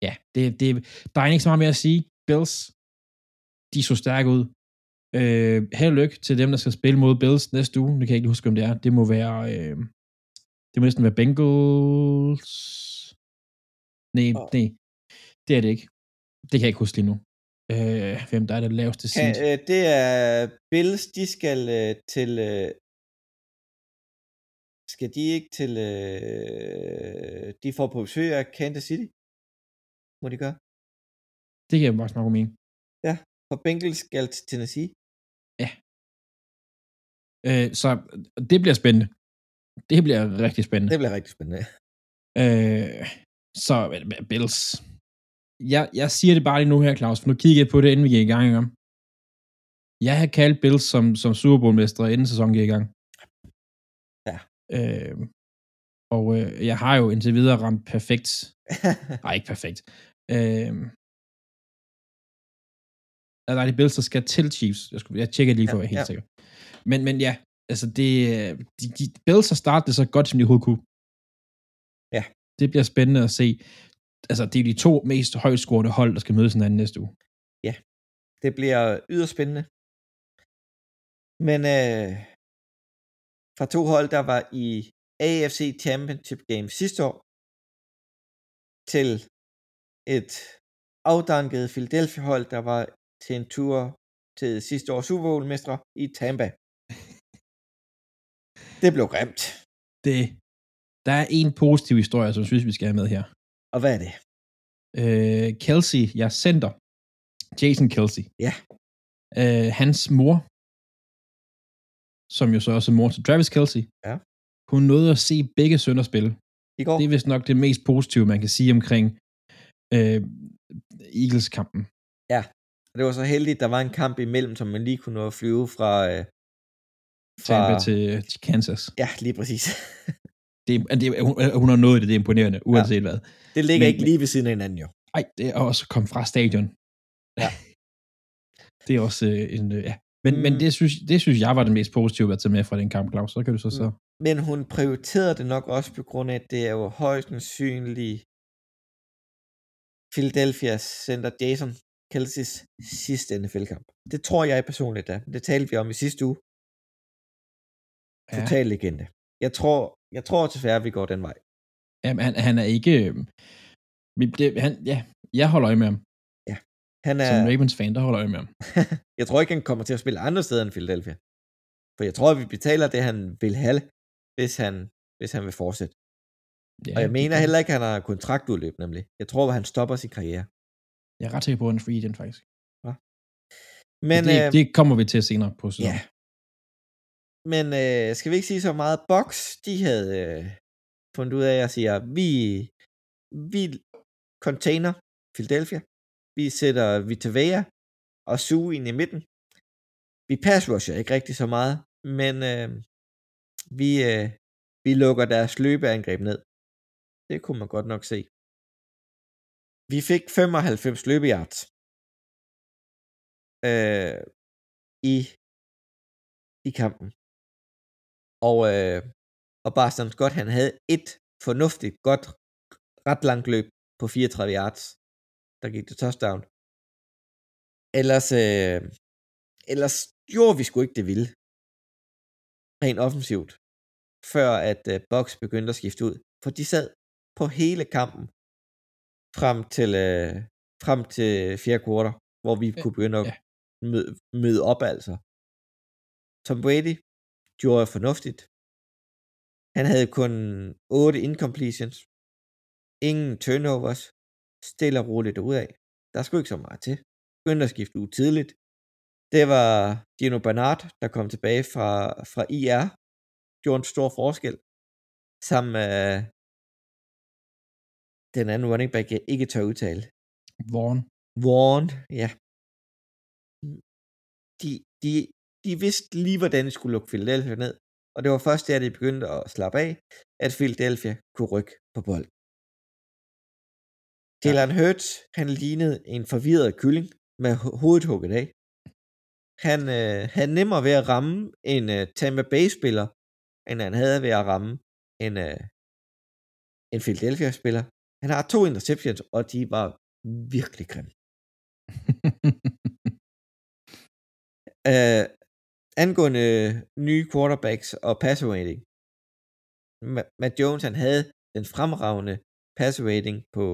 ja, det, det, der er ikke så meget mere at sige. Bills, de så stærke ud. Øh, held og lykke til dem, der skal spille mod Bills næste uge. Det kan jeg ikke huske, om det er. Det må være... Øh, det må næsten være Bengals... Nej, Og- nej. Det er det ikke. Det kan jeg ikke huske lige nu. Øh, hvem der er det laveste seed. øh, det er Bills, de skal øh, til... Øh, skal de ikke til... Øh, de får på besøg af Kansas City? Må de gøre? Det jeg bare snakke om en. For Bengals skal til Tennessee. Øh, så det bliver spændende. Det bliver rigtig spændende. Det bliver rigtig spændende. Øh, så Bills. Jeg, jeg siger det bare lige nu her, Claus, for nu kigger jeg på det, inden vi gik i gang. Ikke? Jeg har kaldt Bills som, som Super Bowl-mestre, inden sæsonen gik i gang. Ja. Øh, og øh, jeg har jo indtil videre ramt perfekt. Nej, ikke perfekt. Øh, er der er de Bills, der skal til Chiefs. Jeg, skulle, jeg tjekker lige for at være helt Ja, ja. sikker. Men, men ja, altså det, øh, de, de Bills har startet det så godt, som de overhovedet kunne. Ja. Det bliver spændende at se. Altså, det er de to mest højt scorede hold, der skal mødes hinanden næste uge. det bliver yderst spændende. Men øh, fra to hold, der var i AFC Championship Game sidste år, til et afdanket Philadelphia-hold, der var til en tur til sidste års Super Bowl-mestre i Tampa. Det blev grimt. Det, der er en positiv historie, som synes, vi skal have med her. Og hvad er det? Øh, Kelsey, jeg center. Jason Kelsey. Ja. Øh, hans mor, som jo så også er mor til Travis Kelsey, Ja. hun nåede at se begge sønner spille. I går? Det er vist nok det mest positive, man kan sige omkring øh, Eagles-kampen. Og det var så heldigt, der var en kamp imellem, som man lige kunne nå at flyve fra... Øh, Tampa til, til Kansas. Ja, lige præcis. Det, det, er- hun, hun har nået det, det er imponerende, uanset ja. hvad. det ligger Men- ikke lige ved siden af hinanden jo. Ej, det er også kommet fra stadion. Ja. det er også øh, en... Øh, ja. Men, mm. men Mm. det, synes, det synes jeg var det mest positive at tage med fra den kamp, Claus. Så kan du så så... Men hun prioriterede det nok også på grund af, at det er jo højst sandsynligt Philadelphia's center Jason Kelseys sidste NFL-kamp. Det tror jeg personligt da. Det talte vi om i sidste uge. Ja. Total legende. Jeg tror, jeg tror desværre, vi går den vej. Jamen, han, han er ikke... Øh, vi- det, han, ja, jeg holder øje med ham. Han er, Som Ravens-fan, der holder øje med ham. jeg tror ikke, han kommer til at spille andre steder end Philadelphia. For jeg tror, vi betaler det, han vil have, hvis han, hvis han vil fortsætte. Ja, Og jeg mener heller ikke, at han har kontraktudløb, nemlig. Jeg tror, at han stopper sin karriere. Jeg er ret sikker på, at han er free agent, faktisk. Men, Men, det, øh, det kommer vi til senere på sæsonen. ja. Men øh, skal vi ikke sige så meget? Box, de havde øh, fundet ud af at sige, at vi, vi container Philadelphia. Vi sætter Vitavea og Sue ind i midten. Vi pass rusher ikke rigtig så meget, men øh, vi, øh, vi lukker deres løbeangreb ned. Det kunne man godt nok se. Vi fik 95 løbeyards øh, i, i kampen. Og, øh, og Barston Scott, han havde et fornuftigt, godt, ret langt løb på 34 yards, der gik til touchdown. Ellers, øh, ellers gjorde vi sgu ikke det vilde. Rent offensivt. Før at øh, Box begyndte at skifte ud. For de sad på hele kampen frem til, øh, frem til fjerde kvartal, hvor vi Ja, kunne begynde at ja. møde, møde op altså. Tom Brady gjorde fornuftigt. Han havde kun 8 incompletions. Ingen turnovers. Stille og roligt af. Der skulle ikke så meget til. Begyndte at skifte ud tidligt. Det var Gino Bernard, der kom tilbage fra, fra IR. Gjorde en stor forskel. Sammen med den anden running back, jeg ikke tør udtale. Vaughn. Vaughn, ja. De, de, de vidste lige, hvordan de skulle lukke Philadelphia ned. Og det var først der, de begyndte at slappe af, at Philadelphia kunne rykke på bold. Jalen Hurts, han lignede en forvirret kylling med ho- hovedet hugget af. Han øh, havde nemmere ved at ramme en øh, Tampa Bay-spiller, end han havde ved at ramme en, øh, en Philadelphia-spiller. Han har to interceptions, og de var virkelig grimme. Uh, angående nye quarterbacks og passer rating. Ma- Matt Jones, han havde den fremragende passer rating på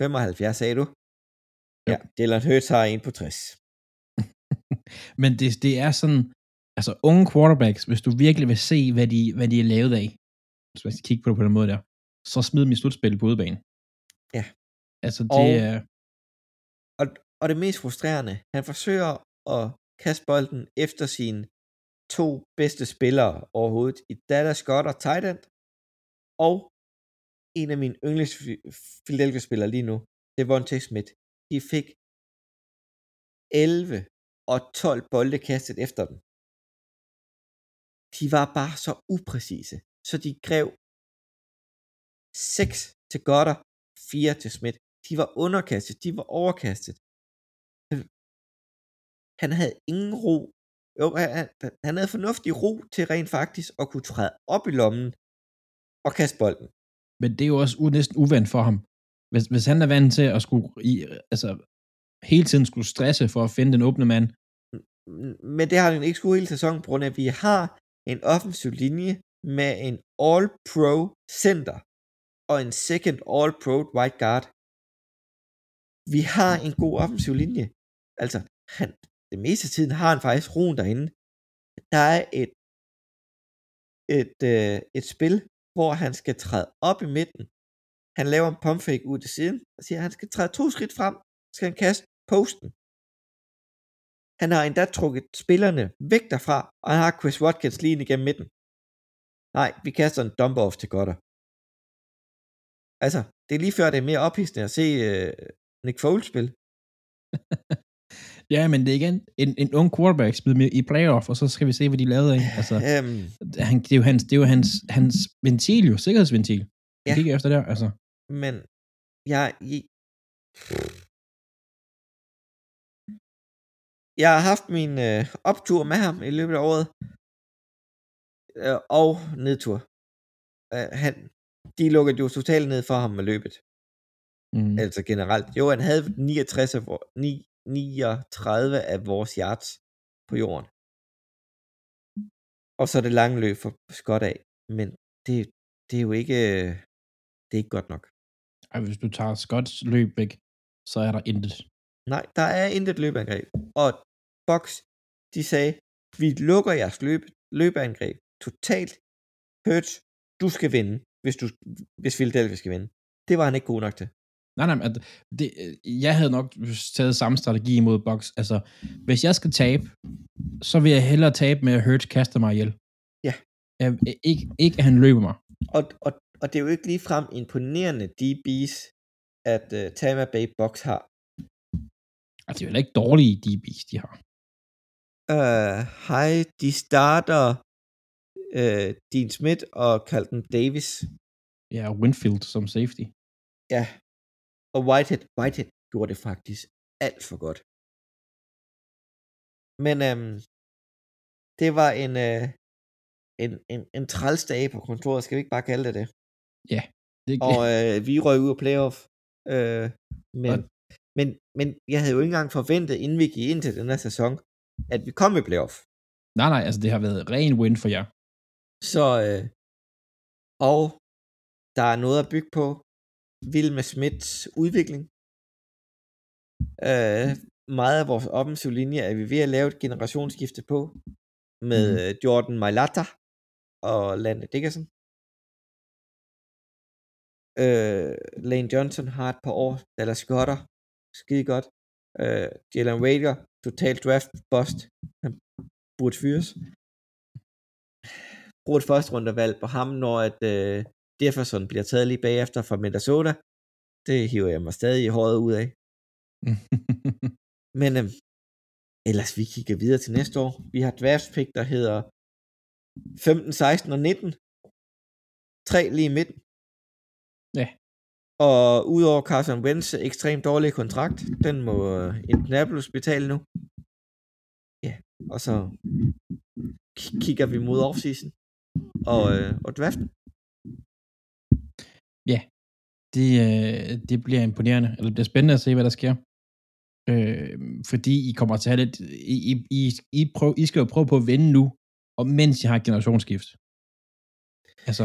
75, sagde du? Jo. Ja, Dylan Hurts har en på 60. Men det, det er sådan, altså unge quarterbacks, hvis du virkelig vil se, hvad de, hvad de er lavet af, hvis man skal kigge på det på den måde der, så smid dem i slutspil på udebane. Altså det Og- er, Og, og det mest frustrerende, han forsøger at kaste bolden efter sine to bedste spillere overhovedet i Dallas Scott og tight end, og en af mine yndlings Philadelphia-spillere lige nu, Devontae Smith. De fik 11 og 12 bolde kastet efter dem. De var bare så upræcise, så de grev 6 til Gotter, 4 til Smith. De var underkastet, de var overkastet. Han havde ingen ro. Jo, han, han- havde fornuftig ro til rent faktisk at kunne træde op i lommen og kaste bolden. men det er jo også u- næsten uvandt for ham. Hvis, hvis han er vant til at skulle, i, altså hele tiden skulle stresse for at finde den åbne mand, Men det har han ikke skulle hele sæsonen, på grund af, at vi har en offensiv linje med en all-pro center og en second all-pro right guard. Vi har en god offensiv linje. Altså, han, det meste af tiden har han faktisk roen derinde. Der er et, et, øh, et spil, hvor han skal træde op i midten. Han laver en pump fake ud til siden, og siger, at han skal træde to skridt frem, skal han kaste posten. Han har endda trukket spillerne væk derfra, og han har Chris Watkins lige ind igennem midten. Nej, vi kaster en dump off til Godder. Altså, det er lige før, det er mere ophidsende at se øh, Nick Foles spille. Ja, men det er igen en, en ung quarterback spillet i playoff, og så skal vi se, hvad de lavede af. Altså, Øhm, han, det er jo hans, det er jo hans, hans ventil, jo, sikkerhedsventil. Ja. Kigger efter der, altså. men jeg, jeg, jeg har haft min øh, optur med ham i løbet af året, øh, og nedtur. Øh, han, de lukkede jo totalt ned for ham med løbet. Mm. Altså generelt. Jo, han havde 69 af, vor- ni- 39 af vores yards på jorden. Og så det lange løb for Scott af. Men det, det er jo ikke, det er ikke godt nok. Ej, hvis du tager Scotts løb væk, så er der intet. Nej, der er intet løbeangreb. Og Box, de sagde, vi lukker jeres løb, løbeangreb totalt. Hurts, du skal vinde, hvis, du, hvis Philadelphia skal vinde. Det var han ikke god nok til. Nej, nej, at det, jeg havde nok taget samme strategi imod Box. Altså, hvis jeg skal tabe, så vil jeg hellere tabe med at Hurts kaster mig ihjel. Ja. Jeg, ikke, ikke at han løber mig. Og, og, og det er jo ikke ligefrem imponerende DB's, at uh, Tampa Bay Box har. Altså, det er jo ikke dårlige DB's, de har. Uh, hej, de starter uh, Dean Smith og Carlton Davis. Ja, og Winfield som safety. Ja. Og Whitehead, Whitehead gjorde det faktisk alt for godt. Men øhm, det var en, øh, en, en, en træls dag på kontoret, skal vi ikke bare kalde det det? Det, Og øh, vi røg ud af playoff. Øh, men, Og- men, men jeg havde jo ikke engang forventet, inden vi gik ind til den her sæson, at vi kom i playoff. nej, nej, altså det har været ren win for jer. Så, øh, og der er noget at bygge på. Vilma Smiths udvikling. Øh, meget af vores offensive linje er vi ved at lave et generationsskifte på. Med mm. Jordan Mailata og Lande Dickerson. Øh, Lane Johnson har et par år. Dallas Gotter. Skide godt. Øh, Jalen Rager. Total draft bust. Han burde fyres bruge et første rundevalg på ham, når at øh, Jefferson bliver taget lige bagefter fra Minnesota. Det hiver jeg mig stadig i håret ud af. Men øh, ellers vi kigger videre til næste år. Vi har draft pick, der hedder 15, 16 og 19. Tre lige i midten. Ja. Og udover Carson Wentz ekstremt dårlig kontrakt, den må øh, Indianapolis betale nu. Ja, og så kigger vi mod offseason og, øh, og draften. Det, øh, det bliver imponerende. Eller det bliver spændende at se, hvad der sker. Øh, fordi I kommer til at have lidt... I, I, I, I, prøv, I skal jo prøve på at vinde nu, og mens I har et generationsskift. Altså,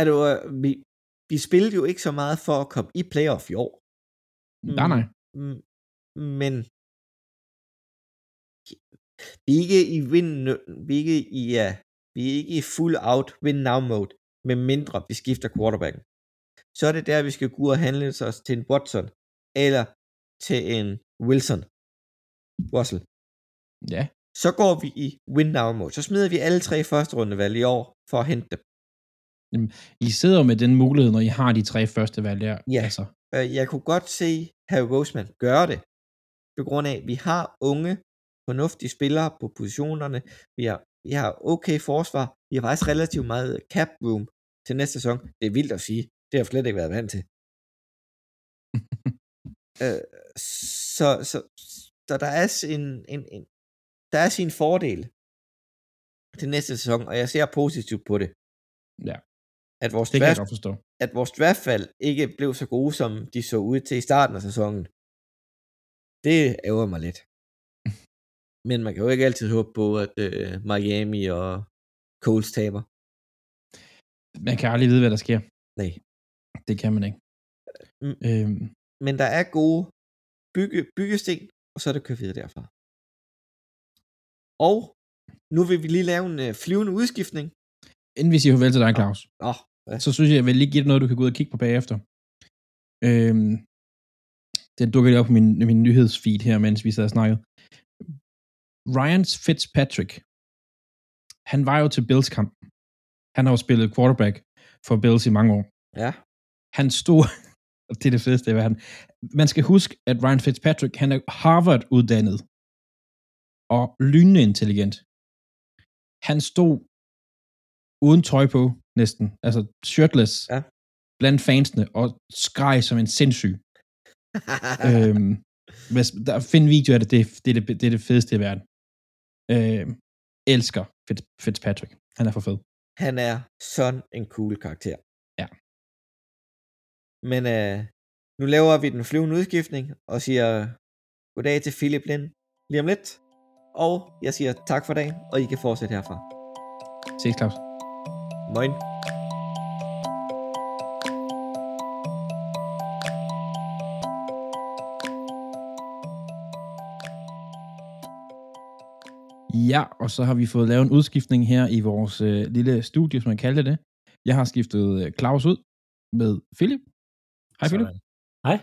Er øh, vi, vi spillede jo ikke så meget for at komme i playoff i år. nej, nej. Mm, Men vi er ikke i win, vi er ikke i, ja, vi er ikke i full out win now mode, med mindre vi skifter quarterbacken. Så er det der, vi skal gå ud og handle os til en Watson, eller til en Wilson. Russell. Ja, Så går vi i win now mode. Så smider vi alle tre første rundevalg i år, for at hente dem. I sidder med den mulighed, når I har de tre første valg der. Ja. Altså, Øh, Jeg kunne godt se Harry Roseman gøre det, på grund af, at vi har unge, fornuftige spillere på positionerne. Vi har, vi har okay forsvar. Vi har faktisk relativt meget cap room til næste sæson. Det er vildt at sige. Det har jeg slet ikke været vant til. øh, så, så, så der er en, en, en, der er sin fordel til næste sæson, og jeg ser positivt på det. Ja. At vores det draft forstå. at vores draftvalg ikke blev så gode, som de så ud til i starten af sæsonen. Det ærger mig lidt. Men man kan jo ikke altid håbe på, at øh, Miami og Coles taber. Man kan aldrig vide, hvad der sker. Nej. Det kan man ikke. Mm. Øhm, Men der er gode bygge, byggesten, og så er det kørt videre derfra. Og nu vil vi lige lave en øh, flyvende udskiftning. Inden vi siger farvel til dig, Claus, Åh, ja. så synes jeg, jeg vil lige give dig noget, du kan gå ud og kigge på bagefter. Øhm, den dukker lige op på min, min nyhedsfeed her, mens vi sad og snakkede. Ryan Fitzpatrick, han var jo til Bills kamp. Han har jo spillet quarterback for Bills i mange år. ja. Han stod, og det er det fedeste i verden, man skal huske, at Ryan Fitzpatrick, han er Harvard-uddannet og lynende intelligent. Han stod uden tøj på, næsten, altså shirtless, Ja. blandt fansene, og skreg som en sindssyg. øhm, hvis, der, find video af det, det, det, er det, det er det fedeste i verden. Øhm, elsker Fitz, Fitzpatrick. Han er for fed. Han er sådan en cool karakter. Men øh, nu laver vi den flyvende udskiftning og siger goddag til Philip Lind lige om lidt. Og jeg siger tak for dagen, og I kan fortsætte herfra. Ses, Claus. Moin. Ja, og så har vi fået lavet en udskiftning her i vores øh, lille studie, som man kalder det. Jeg har skiftet øh, Claus ud med Philip. Hej Philip. Hej.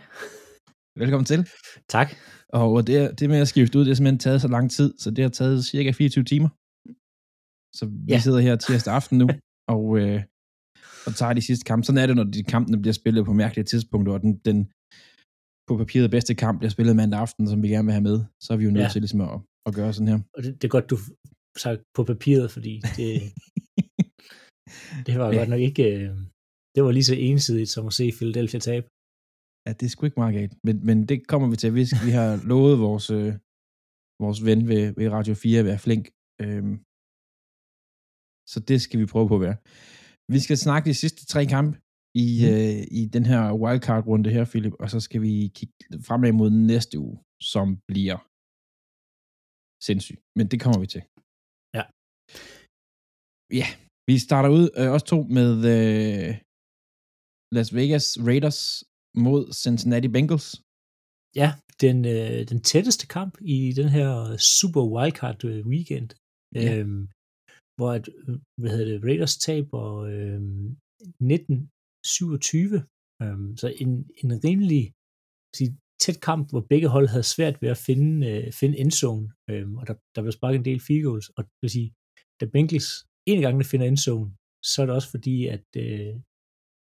Velkommen til. Tak. Og det, det med at skifte ud, det har simpelthen taget så lang tid, så det har taget cirka 24 timer. Så vi Ja. sidder her tirsdag aften nu, og, øh, og tager de sidste kampe. Sådan er det, når de kampene bliver spillet på mærkelige tidspunkter, og den, den på papiret bedste kamp bliver spillet mandag aften, som vi gerne vil have med, så er vi jo nødt Ja. til ligesom at, at gøre sådan her. Og det, det er godt, du sagde på papiret, fordi det, det var Ja. godt nok ikke... Øh, det var lige så ensidigt som at se Philadelphia tabe. Ja, det er sgu ikke meget galt, men, men det kommer vi til. Vi, vi har lovet vores, øh, vores ven ved, ved Radio 4 at være flink. Øhm, så det skal vi prøve på at være. Vi skal snakke de sidste tre kampe i, Mm. øh, i den her wildcard-runde her, Philip, og så skal vi kigge fremad mod næste uge, som bliver sindssyg. Men det kommer vi til. Ja. Ja, vi starter ud øh, også to med øh, Las Vegas Raiders mod Cincinnati Bengals. Ja, den, øh, den tætteste kamp i den her Super Wildcard øh, weekend. Ja. Øhm, hvor at, øh, hvad hedder det, Raiders taber øh, 19-27. Øhm, så en, en rimelig sige, tæt kamp, hvor begge hold havde svært ved at finde, øh, finde endzone. Øhm, og der, der blev sparket en del field goals. Og det vil sige, da Bengals en gang finder endzone, så er det også fordi, at øh,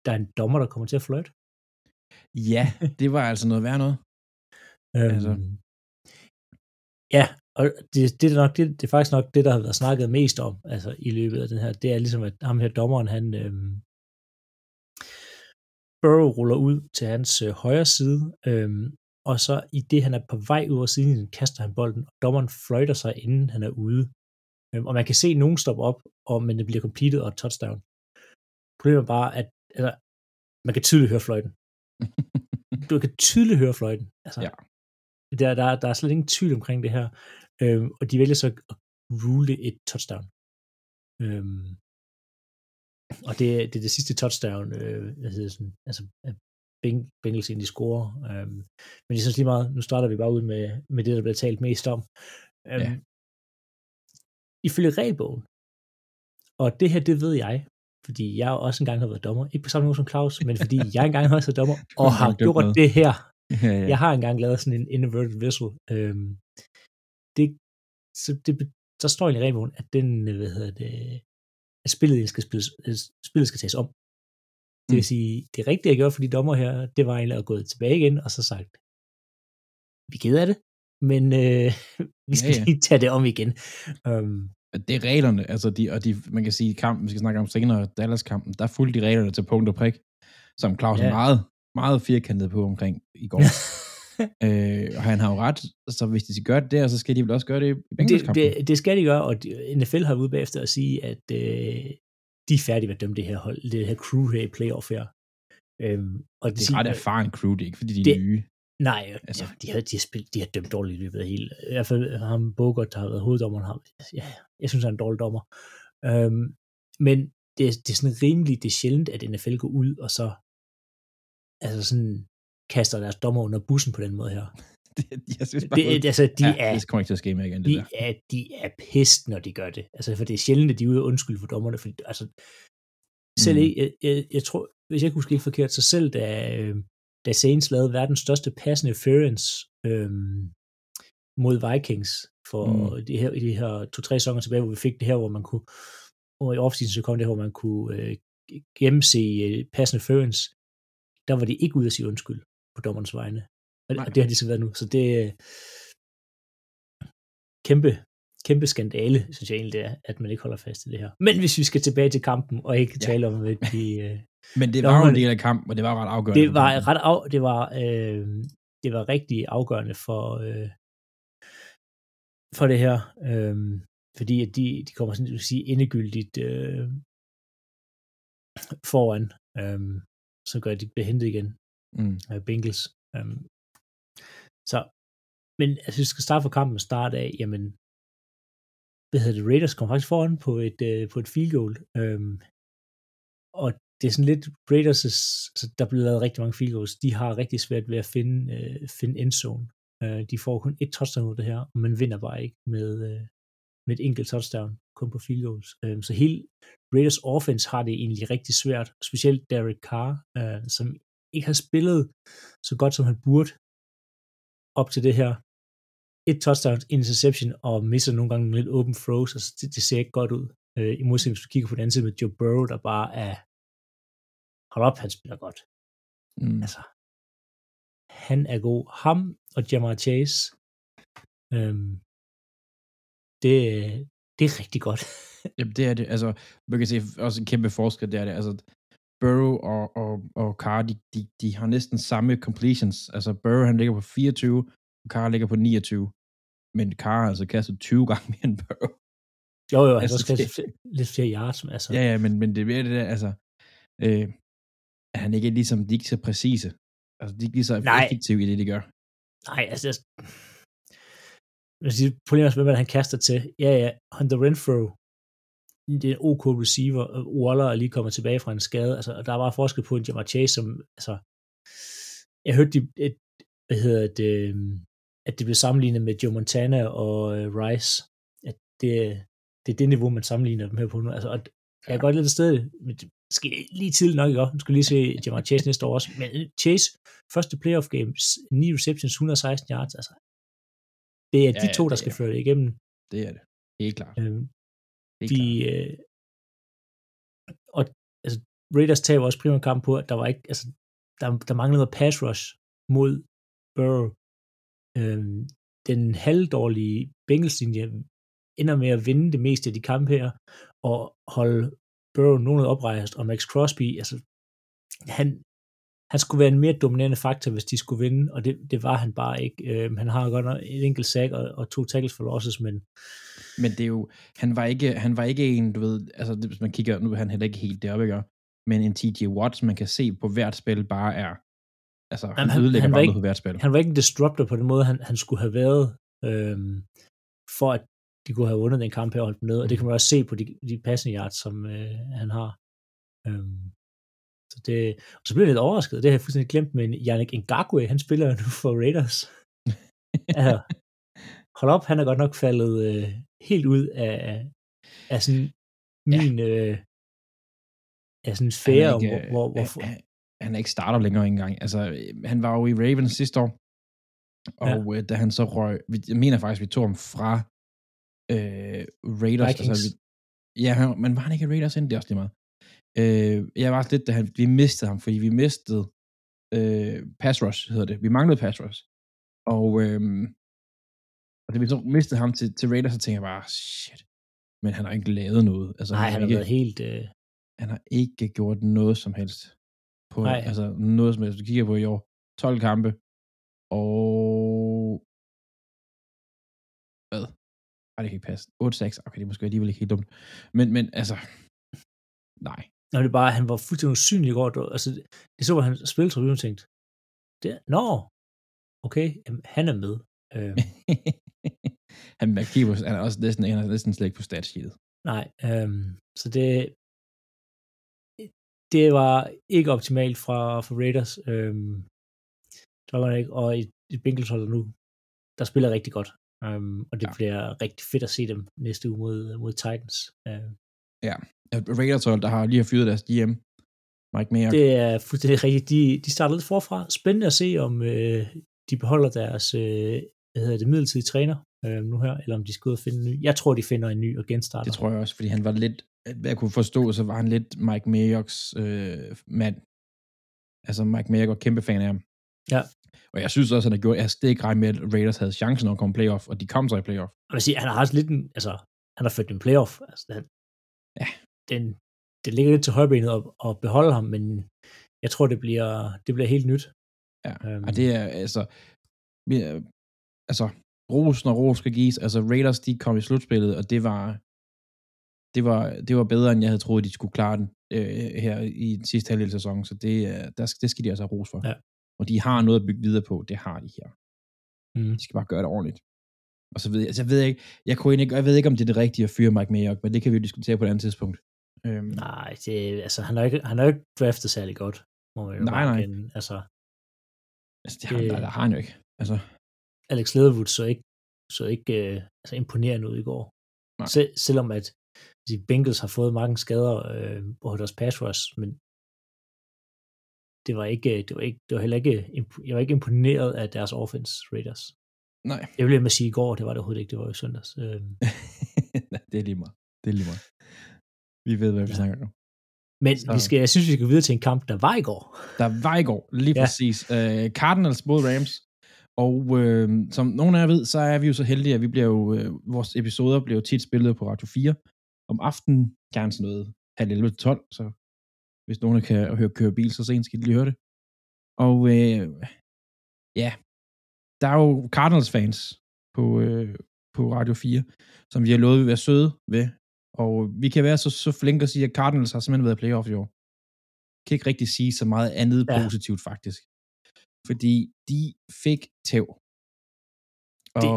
der er en dommer, der kommer til at fløjte. Ja, det var altså noget værd noget. Øhm, Altså. Ja, og det, det, er nok, det, det er faktisk nok det, der har været snakket mest om altså, i løbet af den her. Det er ligesom, at ham her dommeren, han øhm, Burrow ruller ud til hans øh, højre side, øhm, og så i det, han er på vej ud af siden, kaster han bolden, og dommeren fløjter sig, inden han er ude. Øhm, og man kan se nogen stoppe op, og, men det bliver completed og touchdown. Problemet er bare, at altså, man kan tydeligt høre fløjten. Du kan tydeligt høre fløjten. Altså, Ja. der, der, der er slet ingen tvivl omkring det her. Øhm, og de vælger så at rule et touchdown. Øhm, og det, det er det sidste touchdown, øh, hvad hedder sådan, altså Beng- Bengals egentlig scorer. Øhm, men det er så lige meget, nu starter vi bare ud med, med det, der bliver talt mest om. Øhm, Ja. Ifølge regelbogen, og det her, det ved jeg, fordi jeg også engang har været dommer, ikke på samme måde som Claus, men fordi jeg engang har været dommer, og har gjort noget. det her ja, ja. jeg har engang lavet sådan en inverted whistle. Øhm, det, så det, der står i regelbogen, at den, øh, hvad hedder det, at spillet skal, spilles, øh, spillet skal tages om. Det vil Mm. sige, det rigtige, jeg gjorde for de dommer her, det var egentlig at gå tilbage igen, og så sagt, vi er ked af det, men øh, vi skal Ja, ja. lige tage det om igen. Um, Det er reglerne, altså de, og de, man kan sige, kampen, vi skal snakke om senere, Dallas-kampen, der fulgte de reglerne til punkt og prik, som Claus Ja. er meget, meget firkantet på omkring i går. øh, og han har jo ret, så hvis de skal gøre det der, så skal de vel også gøre det i det, Bengals-kampen. det, det skal de gøre, og NFL har ude bagefter at sige, at øh, de er færdige med at dømme det her hold, det her crew her i playoff her. Øhm, og det er siger- ret erfaren crew, det er ikke, fordi de er Det- nye. Nej, Altså. altså, de, har, de, har spillet, de har dømt dårligt i løbet af hele. I hvert fald ham Bogart, der har været hoveddommeren, ham, ja, jeg synes, han er en dårlig dommer. Øhm, men det, det er sådan rimeligt, det er sjældent, at NFL går ud og så altså sådan kaster deres dommer under bussen på den måde her. det, jeg synes bare, Det, altså, de ja, er, det kommer ikke til at ske mere igen, det de der. er, de er pist, når de gør det. Altså, for det er sjældent, at de er ude og undskylde for dommerne, fordi, altså, selv Mm. mm. jeg, jeg, jeg, tror, hvis jeg ikke husker helt forkert, så selv da, øh, da Saints lavede verdens største pass interference øhm, mod Vikings for Mm. de her, de her to-tre sæsoner tilbage, hvor vi fik det her, hvor man kunne, hvor i offseason så kom det her, hvor man kunne øh, gennemse øh, pass interference, der var de ikke ude at sige undskyld på dommerens vegne. Og, Nej. og det har de så været nu. Så det er kæmpe, kæmpe skandale, synes jeg egentlig det er, at man ikke holder fast i det her. Men hvis vi skal tilbage til kampen, og ikke Ja. tale om, at de... Øh, Men det var jo en del af kampen, og det var ret afgørende. det for var ret af, det var, øh, det var rigtig afgørende for, øh, for det her. Øh, fordi at de, de kommer sådan at sige endegyldigt øh, foran, øh, så gør at de bliver hentet igen Mm. af Bengals. Um, så, men altså, hvis vi skal starte fra kampen start af, jamen, hvad hedder det, Raiders kom faktisk foran på et, øh, på et field goal, um, og det er sådan lidt Raiders, altså, der blev lavet rigtig mange field goals, de har rigtig svært ved at finde, øh, finde endzone. Øh, de får kun et touchdown ud af det her, og man vinder bare ikke med, øh, med et enkelt touchdown, kun på field goals. Øh, så hele Raiders offense har det egentlig rigtig svært, specielt Derek Carr, øh, som ikke har spillet så godt, som han burde op til det her. Et touchdown, interception, og misser nogle gange lidt open throws, altså det, det ser ikke godt ud. Øh, I modsætning, hvis du kigger på den anden side med Joe Burrow, der bare er, hold op, han spiller godt. Mm. Altså, han er god. Ham og Jamar Chase, øhm, det, det er rigtig godt. Jamen, det er det. Altså, man kan se også en kæmpe forskel, det er det. Altså, Burrow og, og, og Carr, de, de, de har næsten samme completions. Altså, Burrow, han ligger på 24, og Carr ligger på 29. Men Carr har altså kastet 20 gange mere end Burrow. Jo, jo, han Altså, altså, også det- kastet lidt flere yards, men altså, Ja, ja, men, men det er det der, altså, øh, at han ikke er ligesom, de er ikke så præcise. Altså, de er ikke lige så effektive i det, de gør. Nej, altså, jeg- jeg vil sige, problemet er, hvem er det, han kaster til. Ja, ja, Hunter Renfro, det er en OK receiver, Waller er lige kommet tilbage fra en skade, altså, og der er bare forskel på en Jamar Chase, som, altså, jeg hørte, de, et, hvad hedder det, øhm, at det blev sammenlignet med Joe Montana og uh, Rice, at det, det er det niveau, man sammenligner dem her på nu, altså, og jeg kan godt lidt et sted, men det skal lige tidligt nok, ikke? Nu skal lige se Jamar Chase næste år også, men Chase, første playoff games, 9 receptions, 116 yards, altså, det er Ja, de ja, to, der det skal er- føre det igennem. Det er det. Helt klart. Øhm, Helt de, klart. øh, og altså, Raiders taber også primært kamp på, at der var ikke, altså, der, der manglede noget pass rush mod Burrow. Øhm, den halvdårlige Bengals-linje ender med at vinde det meste af de kampe her, og holde Burrow nogen oprejst, og Max Crosby, altså, han, han skulle være en mere dominerende faktor, hvis de skulle vinde, og det, det var han bare ikke. Øhm, han har godt nok et enkelt sack og, og to tackles for losses, men Men det er jo, han var ikke, han var ikke en, du ved, altså hvis man kigger, nu er han heller ikke helt deroppe, ikke? Men en TJ Watts, man kan se på hvert spil, bare er, altså han, Jamen, han han- ødelægger han bare ikke- på hvert spil. han var ikke en disruptor på den måde, han, han skulle have været, øhm, for at de kunne have vundet den kamp her og holdt dem nede, og det kan man også se på de, de passende yards, som øh, han har. Øhm, så det, og så blev jeg lidt overrasket, det har jeg fuldstændig glemt, men Yannick Ngakwe, han spiller jo nu for Raiders. altså, hold op, han er godt nok faldet øh, helt ud af, af sådan min øh, af sådan fære, ikke, hvor, hvor, øh, hvor, han, han er ikke starter længere engang. Altså, øh, han var jo i Ravens sidste år, og ja. da han så røg, jeg mener faktisk, vi tog ham fra øh, Raiders. Vikings. Altså, vi, ja, han, men var han ikke Raiders inden? Det er også lige meget. Øh, jeg var også lidt, da han, vi mistede ham, fordi vi mistede øh, pass rush, hedder det. Vi manglede pass rush. Og, øh, og da vi så mistede ham til, til Raiders, så tænkte jeg bare, shit. Men han har ikke lavet noget. Altså, nej, han har ikke, været helt... Øh, han har ikke gjort noget som helst. På, Nej. altså noget som helst. Du kigger på i år. 12 kampe. Og... Hvad? Ej, det kan ikke passe. 8-6. Okay, det er måske alligevel ikke helt dumt. Men, men altså... Nej. Når det bare, han var fuldstændig usynlig i går. Altså, det så, hvor han spillede tribunen og tænkte, det, nå, okay, jamen, han er med. Øh, han, på, han er også næsten, han er næsten slet ikke på statsheetet. nej, øh, så det, det var ikke optimalt fra, fra Raiders. Øh, det var godt ikke, og et, et Bengals holder nu der spiller rigtig godt. Um, og det Ja. ja. bliver rigtig fedt at se dem næste uge mod, mod Titans. Uh, Raiders hold, der har lige fyret deres GM, Mike Mayock. det er fuldstændig rigtigt. De, de starter lidt forfra. Spændende at se, om øh, de beholder deres øh, hvad hedder det, midlertidige træner øh, nu her, eller om de skal ud og finde en ny. Jeg tror, de finder en ny og genstarter. Det tror jeg også, fordi han var lidt, hvad jeg kunne forstå, så var han lidt Mike Mayocks øh, mand. Altså Mike Mayock var kæmpe fan af ham. Ja. Og jeg synes også, at han har gjort, jeg havde ikke regnet med, at Raiders havde chancen at komme playoff, og de kom så i playoff. Jeg vil sige, han har også lidt en, altså, han har ført en playoff. Altså, han, Ja. Den, det ligger lidt til højbenet at, at beholde ham, men jeg tror, det bliver, det bliver helt nyt. Ja, Øhm. og det er altså, altså, ros når ros skal gives, altså Raiders, de kom i slutspillet, og det var, det var, det var bedre, end jeg havde troet, de skulle klare den øh, her i den sidste halvdel af sæsonen, så det, er- der, skal- det skal de altså have ros for. Ja. Og de har noget at bygge videre på, det har de her. Mm. De skal bare gøre det ordentligt. Og så ved jeg, altså, jeg ved ikke, jeg, kunne ikke- jeg ved ikke, om det er det rigtige at fyre Mike Mayock, men det kan vi jo diskutere på et andet tidspunkt. Øhm, Nej, det, altså, han har ikke, han har ikke draftet særlig godt, må man jo Nej, nej. erkende. Altså, altså, det har, det- der, der har han jo ikke. Altså, Alex Leatherwood så ikke, så ikke øh, altså imponerende ud i går. Nej. Sel, selvom at de Bengals har fået mange skader øh, på deres pass rush, men det var ikke, det var ikke, det var heller ikke, jeg var ikke imponeret af deres offense Raiders. nej. Jeg ville med sige i går, det var det overhovedet ikke, det var jo søndags. Øh, Nej, det er lige meget. Det er lige meget. Vi ved, hvad vi Ja. snakker om. men Så- vi skal, jeg synes, vi skal videre til en kamp, der var i går. Der var i går, lige Ja. præcis. Uh, Cardinals mod Rams. Og øh, som nogen af jer ved, så er vi jo så heldige, at vi bliver jo, øh, vores episoder bliver jo tit spillet på Radio 4. Om aftenen, gerne sådan noget halv 11 til 12, så hvis nogen kan høre køre bil så sent, skal de lige høre det. Og øh, ja, der er jo Cardinals-fans på, øh, på Radio 4, som vi har lovet at være søde ved. Og vi kan være så, så flinke at sige, at Cardinals har simpelthen været playoff i år. Kan ikke rigtig sige så meget andet Ja. positivt, faktisk. Fordi de fik tæv. Og det,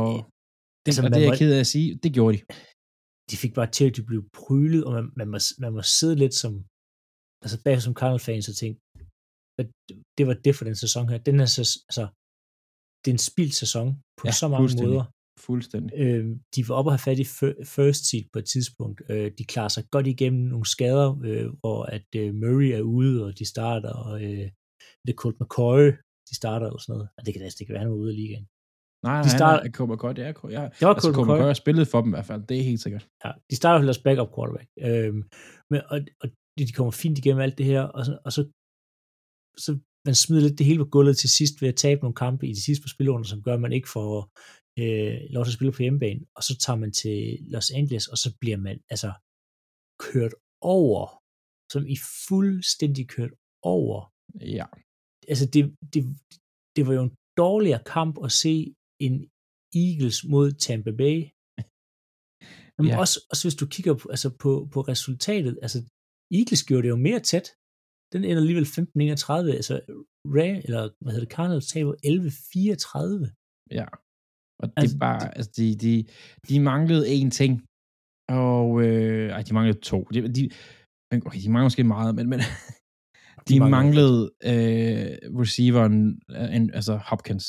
det, altså, og det er jeg ked af at sige, det gjorde de. de fik bare til, at de blev prylet, og man, man, må, man må sidde lidt som, altså bag som Cardinal-fans og tænke, at det var det for den sæson her. Den er så, altså, det er en spildt sæson på Ja, ja, så mange fuldstændig. måder. Fuldstændig. Øh, de var oppe og have fat i fir- first seed på et tidspunkt. Øh, de klarer sig godt igennem nogle skader, øh, hvor at øh, Murray er ude, og de starter, og øh, det er Colt McCoy, de starter og sådan noget. Og det kan næsten ikke være, han var ude af ligaen. Nej, De starter- han kommer godt, det er ja. Det var altså, kommer godt spillet for dem i hvert fald, det er helt sikkert. Ja, de starter med deres backup quarterback. Øhm, men, og, og de de kommer fint igennem alt det her, og så, og så, så man smider lidt det hele på gulvet til sidst ved at tabe nogle kampe i de sidste par spillerunder, som gør, at man ikke får øh, lov til at spille på hjemmebane, og så tager man til Los Angeles, og så bliver man altså kørt over, som i fuldstændig kørt over. Ja. Altså det, det, det var jo en dårligere kamp at se en Eagles mod Tampa Bay, men ja. også, også hvis du kigger på, altså på, på resultatet, altså Eagles gjorde det jo mere tæt. Den ender alligevel 15-31, altså Ray, eller hvad hedder det, Cardinals taber 11-34. Ja. Og det Altså, er bare, altså de, de, de manglede én ting, og øh, ej, de manglede to. De, de, okay, de mangler måske meget, men, men de, mangler- manglede øh, receiveren, øh, en, altså Hopkins.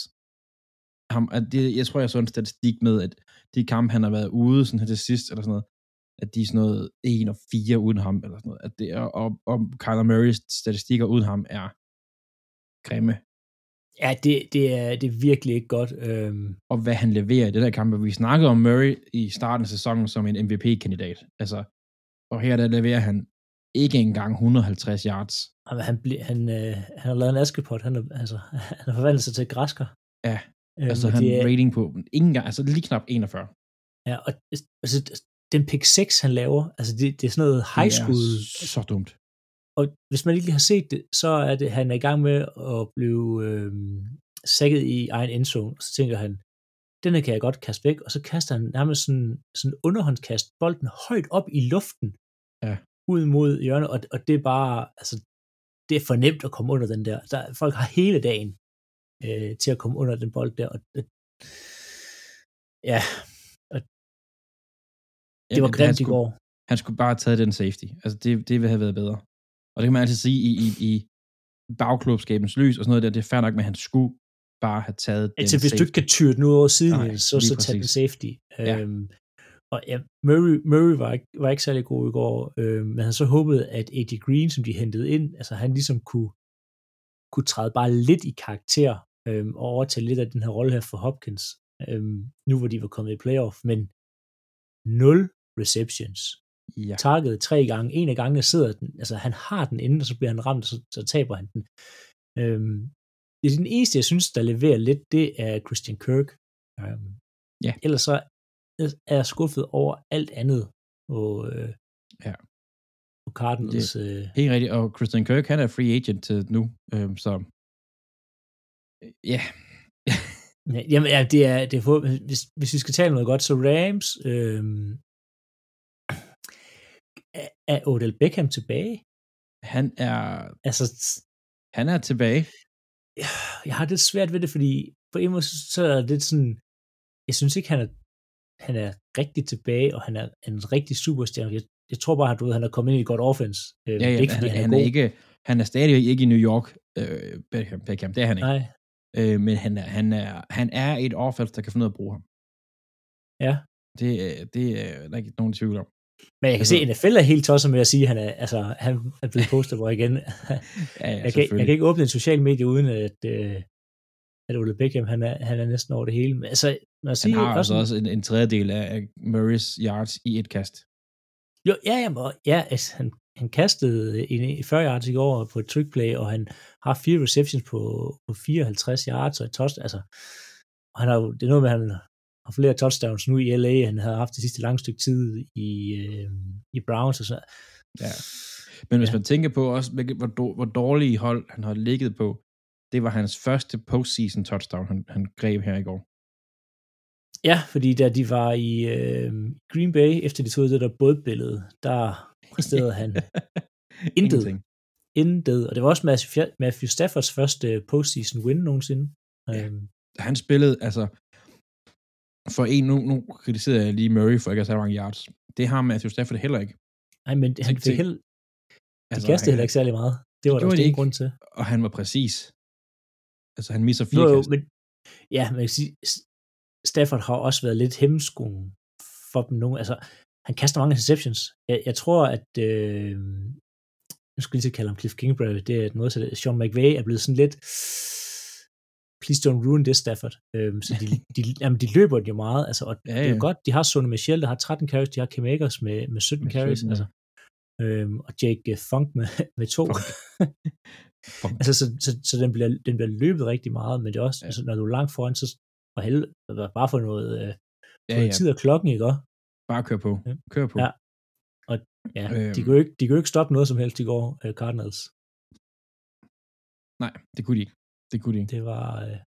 Ham, at det, jeg tror, jeg så en statistik med, at de kampe, han har været ude sådan her til sidst, eller sådan noget, at de er sådan noget 1 og 4 uden ham, eller sådan noget. At det er, og, og Kyler Murrays statistikker uden ham er grimme. Ja, det, det, er, det er virkelig ikke godt. Øhm, og hvad han leverer i det der kamp. Vi snakkede om Murray i starten af sæsonen som en MVP-kandidat. Altså, og her der leverer han ikke engang 150 yards. jamen, han, ble, han, øh, han har lavet en askepot, han, er, altså, han har forvandlet sig til græsker. Ja, øhm, Altså, han er, rating på ikke engang, altså lige knap 41. ja, og, altså, den pick 6, han laver, altså det, det er sådan noget high school. Det er så dumt. Og hvis man ikke lige har set det, så er det, han er i gang med at blive øh, sækket i egen endzone, og så tænker han, den her kan jeg godt kaste væk, og så kaster han nærmest sådan, sådan underhåndskast bolden højt op i luften, Ja. ud mod hjørnet, og, og det er bare, altså, det er for nemt at komme under den der. der folk har hele dagen øh, til at komme under den bold der, og det, ja, det var grimt i går. Han skulle bare have taget den safety. Altså, det, det ville have været bedre. Og det kan man altid sige i, i, i bagklubskabens lys og sådan noget der, det er fair nok, men han skulle bare have taget Altså, den hvis du ikke kan tyre den ud over siden, Nej, så, så tag den safety. Ja. Øhm, og ja, Murray, Murray var, ikke, var ikke særlig god i går, øhm, men han så håbede, at AJ Green, som de hentede ind, altså han ligesom kunne, kunne træde bare lidt i karakter, øhm, og overtage lidt af den her rolle her for Hopkins, øhm, nu hvor de var kommet i playoff, men 0 receptions. Ja, Target tre gange. En af gangene sidder den, altså han har den inde, og så bliver han ramt, og så, så taber han den. Øhm, det er den eneste, jeg synes, der leverer lidt, det er Christian Kirk. Øhm, Ja. Ellers så er jeg skuffet over alt andet på, øh, Ja. på Cardinals. Øh, helt rigtigt. Og Christian Kirk, han er free agent til nu, øhm, så ja, ja, jamen, ja, det er, det er hvis, hvis vi skal tale noget godt, så Rams, øh, er, er Odell Beckham tilbage? han er, Altså, han er tilbage. jeg har lidt svært ved det, fordi på en måde, så er det sådan, jeg synes ikke, han er, han er rigtig tilbage, og han er en rigtig superstjerne. Jeg, jeg tror bare, at du ved, han er kommet ind i et godt offense. Øh, Ja, det ja, er ikke, han, han, han, han er er ikke, han er stadig ikke i New York, øh, Beckham, Beckham, det er han ikke. Nej, Øh, men han er, han, er, han er et offense, der kan finde ud af at bruge ham. ja. Det, er- det er der ikke nogen tvivl om. Men jeg kan Altså- se, at NFL er helt tosset med at sige, at han er, altså, han er blevet postet hvor igen. Ja, ja, jeg, kan, jeg kan ikke åbne en social medie, uden at, øh, at Ole Beckham, han er, han er næsten over det hele. Men altså, når jeg Han siger, har altså også en, en tredjedel af Murrays yards i et kast. Jo, ja, og- ja altså, han, han kastede en, i 40 yards i går på et trick play, og han har fire receptions på, på 54 yards og et touchdown. Altså, og han har, det er noget med, at han har flere touchdowns nu i LA, han havde haft det sidste lange stykke tid i, øh, i Browns og så. Ja. Men hvis Ja. man tænker på også, hvor, hvor dårlige hold han har ligget på, det var hans første postseason touchdown, han, han greb her i går. Ja, fordi da de var i øh, Green Bay, efter de tog det der bådbillede, der præsterede han Intet. Ingenting. intet. Og det var også Matthew Staffords første postseason win nogensinde. Ja. Øhm, Han spillede, altså, for en, nu, nu kritiserer jeg lige Murray for ikke at have så mange yards. Det har Matthew Stafford heller ikke. nej, men han fik heller, de Altså, kastede han- heller ikke særlig meget. Det var der gjorde også de ingen ikke. grund til. Og han var præcis. Altså, han misser fire jo, men ja, man kan sige, Stafford har også været lidt hemmeskoen for dem nu. Altså, han kaster mange interceptions. Jeg, jeg tror, at øh, jeg skulle lige til at kalde ham Cliff Kingsbury, det er et måde, så det, Sean McVay er blevet sådan lidt please don't ruin this Stafford. Øhm, så de, de, jamen, de løber jo meget, altså, og Ja, ja, det er jo godt, de har Sonny Michel, der har 13 carries, de har Kim Akers med, med 17 Med carries, 17, ja. altså, øhm, og Jake øh, Funk med, med to. Funk. Funk. altså, så, så, så den, bliver, den bliver løbet rigtig meget, men det er også, Ja. altså, når du er langt foran, så for helvede, bare for noget, øh, Ja, ja. tid af klokken, ikke også? Bare kør på. Ja. Kør på. Ja. Ja, Øhm. de, kunne ikke, de kunne ikke stoppe noget som helst i går, uh, Cardinals. Nej, det kunne de ikke. Det kunne de ikke. Det var, øh,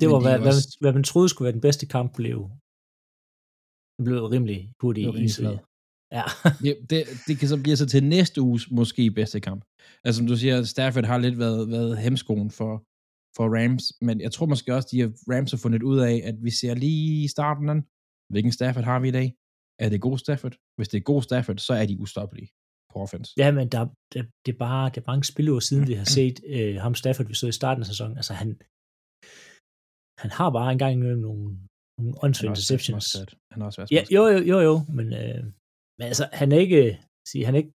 det Men var de hvad, er hvad, også- hvad, man troede skulle være den bedste kamp, blev, blev rimelig hurtigt Det var rimelig. Ja. Ja, det, det kan så blive så til næste uges måske bedste kamp. Altså som du siger, Stafford har lidt været, været hemskoen for, for Rams, men jeg tror måske også, de har, Rams har fundet ud af, at vi ser lige i starten af, hvilken Stafford har vi i dag? Er det god Stafford? Hvis det er god Stafford, så er de ustoppelige på offense. Ja, men der, der, det, er bare, det er mange spillere siden, vi har set øh, ham Stafford, vi så i starten af sæsonen. Altså, han, han har bare engang imellem nogle, nogle åndssvage også interceptions. Han har også været Ja, jo, jo, jo, jo, men, øh, men altså, han er ikke, sige, han er ikke,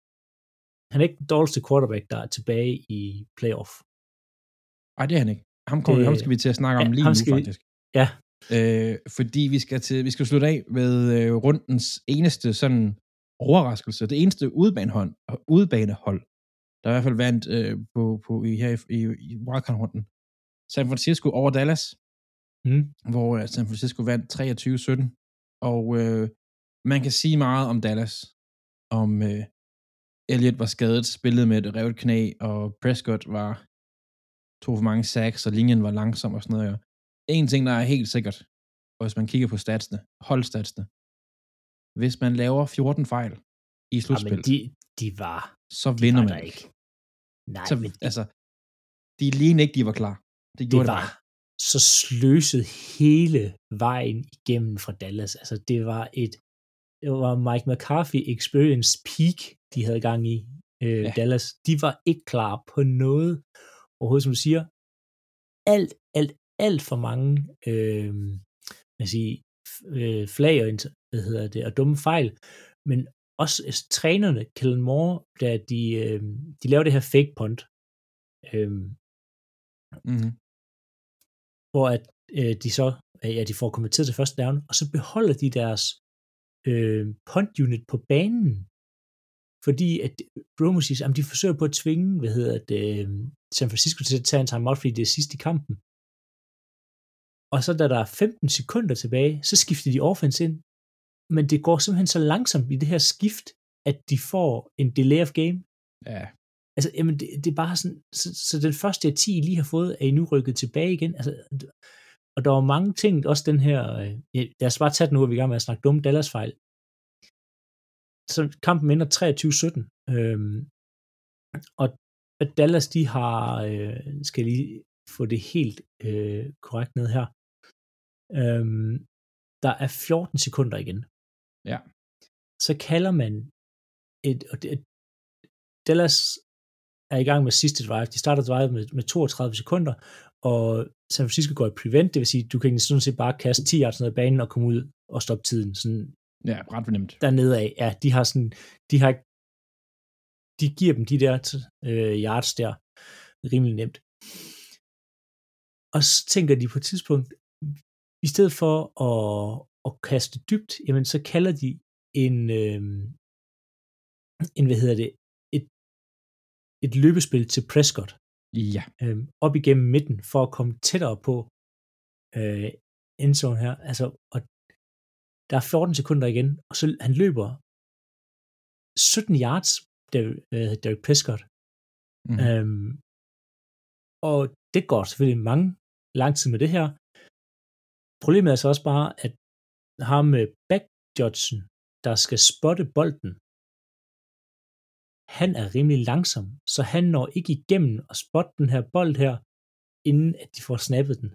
han er ikke den dårligste quarterback, der er tilbage i playoff. Ej, det er han ikke. Ham, kommer, Det- ham skal vi til at snakke om Ja, lige ham nu, skal faktisk. Ja. Øh, fordi vi skal, til, vi skal slutte af med øh, rundens eneste sådan overraskelse. Det eneste udbanehold, udbanehold der i hvert fald vandt øh, på, på, i, her i, i, i wildcard-runden. San Francisco over Dallas, Mm. hvor øh, San Francisco vandt 23-17. Og øh, man kan sige meget om Dallas. Om øh, Elliot var skadet, spillede med et revet knæ, og Prescott var tog for mange sacks, og linjen var langsom og sådan noget. En ting, der er helt sikkert, og hvis man kigger på statsene, holdstatsene, hvis man laver 14 fejl i Ja, men slutspil, de, de var, så de vinder var man ikke. Nej, Så, men altså, de lignede ikke, de var klar. Det det gjorde det, var bare. så sløset hele vejen igennem fra Dallas. Altså, det var et det var Mike McCarthy Experience Peak, de havde gang i øh, Ja. ja. Dallas. De var ikke klar på noget overhovedet, som du siger. alt, alt, alt for mange øh, hvad sige, øh, flag og, hvad hedder det, og dumme fejl, men også altså, trænerne, Kellen Moore, da de, øh, de laver det her fake punt, øh, Mm-hmm. hvor at øh, de så, ja, de får konverteret til første down, og så beholder de deres øh, punt unit på banen, fordi at Romo siger, at de forsøger på at tvinge, hvad hedder det, øh, San Francisco til at tage en timeout, fordi det er sidst i kampen. Og så da der er 15 sekunder tilbage, så skifter de offense ind, men det går simpelthen så langsomt i det her skift, at de får en delay of game. Ja. Altså, jamen, det, det er bare sådan, så, så den første af 10, I lige har fået, er I nu rykket tilbage igen. Altså, og der var mange ting, også den her, øh, ja, lad os bare tage den nu, at vi er i gang med at snakke dumme Dallas-fejl. Så kampen ender 23-17, øhm, og Dallas, de har, øh, skal lige få det helt øh, korrekt ned her, øhm, der er 14 sekunder igen. Ja. Så kalder man et, og det, Dallas er i gang med sidste drive. De starter drive med, med 32 sekunder, og San Francisco går i prevent, det vil sige, du kan egentlig sådan set bare kaste 10 yards ned ad banen og komme ud og stoppe tiden. Sådan Ja, ret fornemt. dernede af. Ja, de har sådan, de har, de giver dem de der øh, yards der rimelig nemt. Og så tænker de på et tidspunkt, i stedet for at, at kaste dybt, jamen så kalder de en, øh, en hvad hedder det, et, et løbespil til Prescott Ja. øh, op igennem midten for at komme tættere på øh, endzone her. Altså, og der er 14 sekunder igen, og så han løber 17 yards, Derek, Prescott. Mm. Øhm, og det går selvfølgelig mange lang tid med det her. Problemet er så også bare, at ham med back Judson, der skal spotte bolden, han er rimelig langsom, så han når ikke igennem at spotte den her bold her, inden at de får snappet den.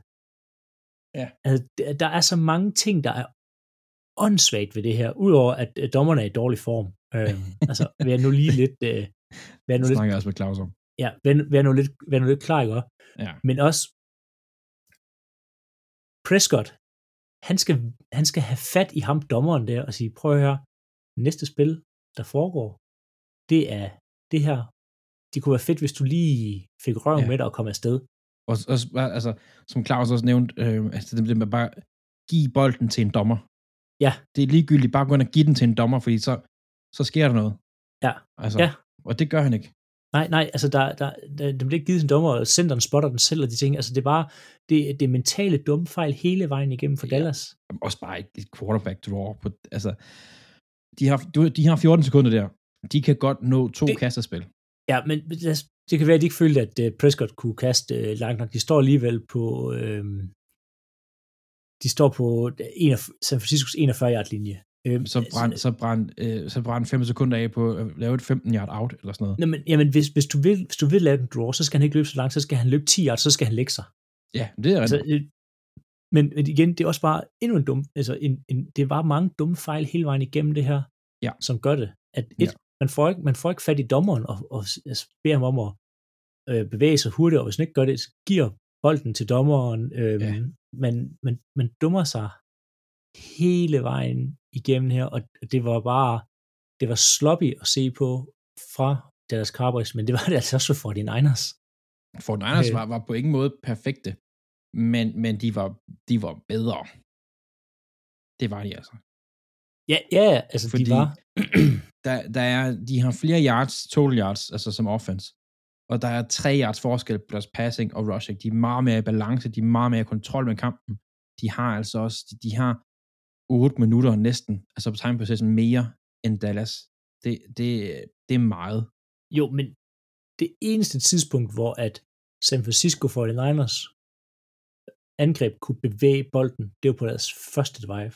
Ja. Altså, der- er så mange ting, der er åndssvagt ved det her, udover at øh, dommerne er i dårlig form. Øhm, altså, vær nu lige lidt, øh, vær nu lidt snakker jeg også med Claus om. ja, vær, vær, nu lidt, vær nu lidt klar, ikke? også? Ja. Men også Prescott, han skal, han skal have fat i ham, dommeren der, og sige, prøv at høre, næste spil, der foregår, det er det her. Det kunne være fedt, hvis du lige fik røven Ja. med dig og kom afsted. Og, og altså, som Claus også nævnte, øh, altså det, det med bare give bolden til en dommer. Ja. Det er ligegyldigt bare gå ind og give den til en dommer, fordi så, så sker der noget. Ja. Altså, Ja. Og det gør han ikke. Nej, nej, altså der, der, der, den bliver ikke givet til en dommer, og centeren spotter den selv, og de ting. Altså det er bare, det, det er mentale dumme fejl hele vejen igennem for Ja. Dallas. Også bare et, et quarterback draw. På, altså, de har, de har 14 sekunder der. De kan godt nå to Det- kastespil. Ja, men det kan være, at de ikke følte, at uh, Prescott kunne kaste uh, langt nok. De står alligevel på... Uh, de står på en af, San Franciscos 41-yard linje. Uh, Så brænd, så brænd, øh, så brænd 5 sekunder af på at lave et 15 yard out, eller sådan noget. Nå, men, jamen, hvis, hvis, du vil, hvis du vil lave en draw, så skal han ikke løbe så langt, så skal han løbe 10 yards, så skal han lægge sig. Ja, det er Altså, rigtigt. øh, men, igen, det er også bare endnu en dum, altså en, en, det bare mange dumme fejl hele vejen igennem det her, Ja. som gør det. At et, Ja. man, får ikke, man får ikke fat i dommeren og, og, altså, beder ham om at øh, bevæge sig hurtigt, og hvis han ikke gør det, så giver bolden til dommeren. Øh, Ja. man, man, man dummer sig hele vejen igennem her, og det var bare, det var sloppy at se på fra Dallas Cowboys, men det var det altså også for de Niners. For Niners øh. var, var på ingen måde perfekte, men, men de, var, de var bedre. Det var de altså. Ja, ja, altså Fordi- de var... Der, der er, de har flere yards, total yards, altså som offense. Og der er tre yards forskel på deres passing og rushing. De er meget mere i balance, de er meget mere i kontrol med kampen. De har altså også, de, de har 8 minutter næsten, altså på time possession mere end Dallas. Det, det, det er meget. Jo, men det eneste tidspunkt, hvor at San Francisco 49ers angreb kunne bevæge bolden, det var på deres første drive.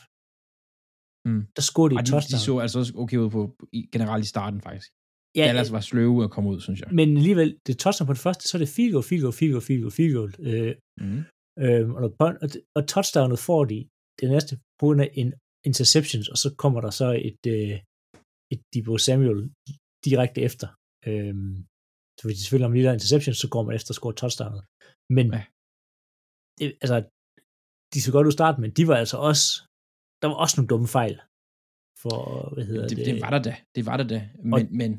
Mm. Der scorede de et de, de touchdown. så altså også okay ud på, i, generelt i starten faktisk. ja, Dallas var sløve at komme ud, synes jeg. men alligevel, det er touchdown på det første, så er det field goal, field goal, field goal, field goal, field goal. Øh, Mm. øh, og, og, og touchdownet får de det næste på grund af en interceptions, og så kommer der så et, øh, et Debo Samuel direkte efter. Øh, så hvis de selvfølgelig har en lille interception, så går man efter at score touchdownet. Men Ja. det, altså, de så godt ud start, men de var altså også, der var også nogle dumme fejl. For, hvad hedder det, det? det, var der da. Det var der da. Men, men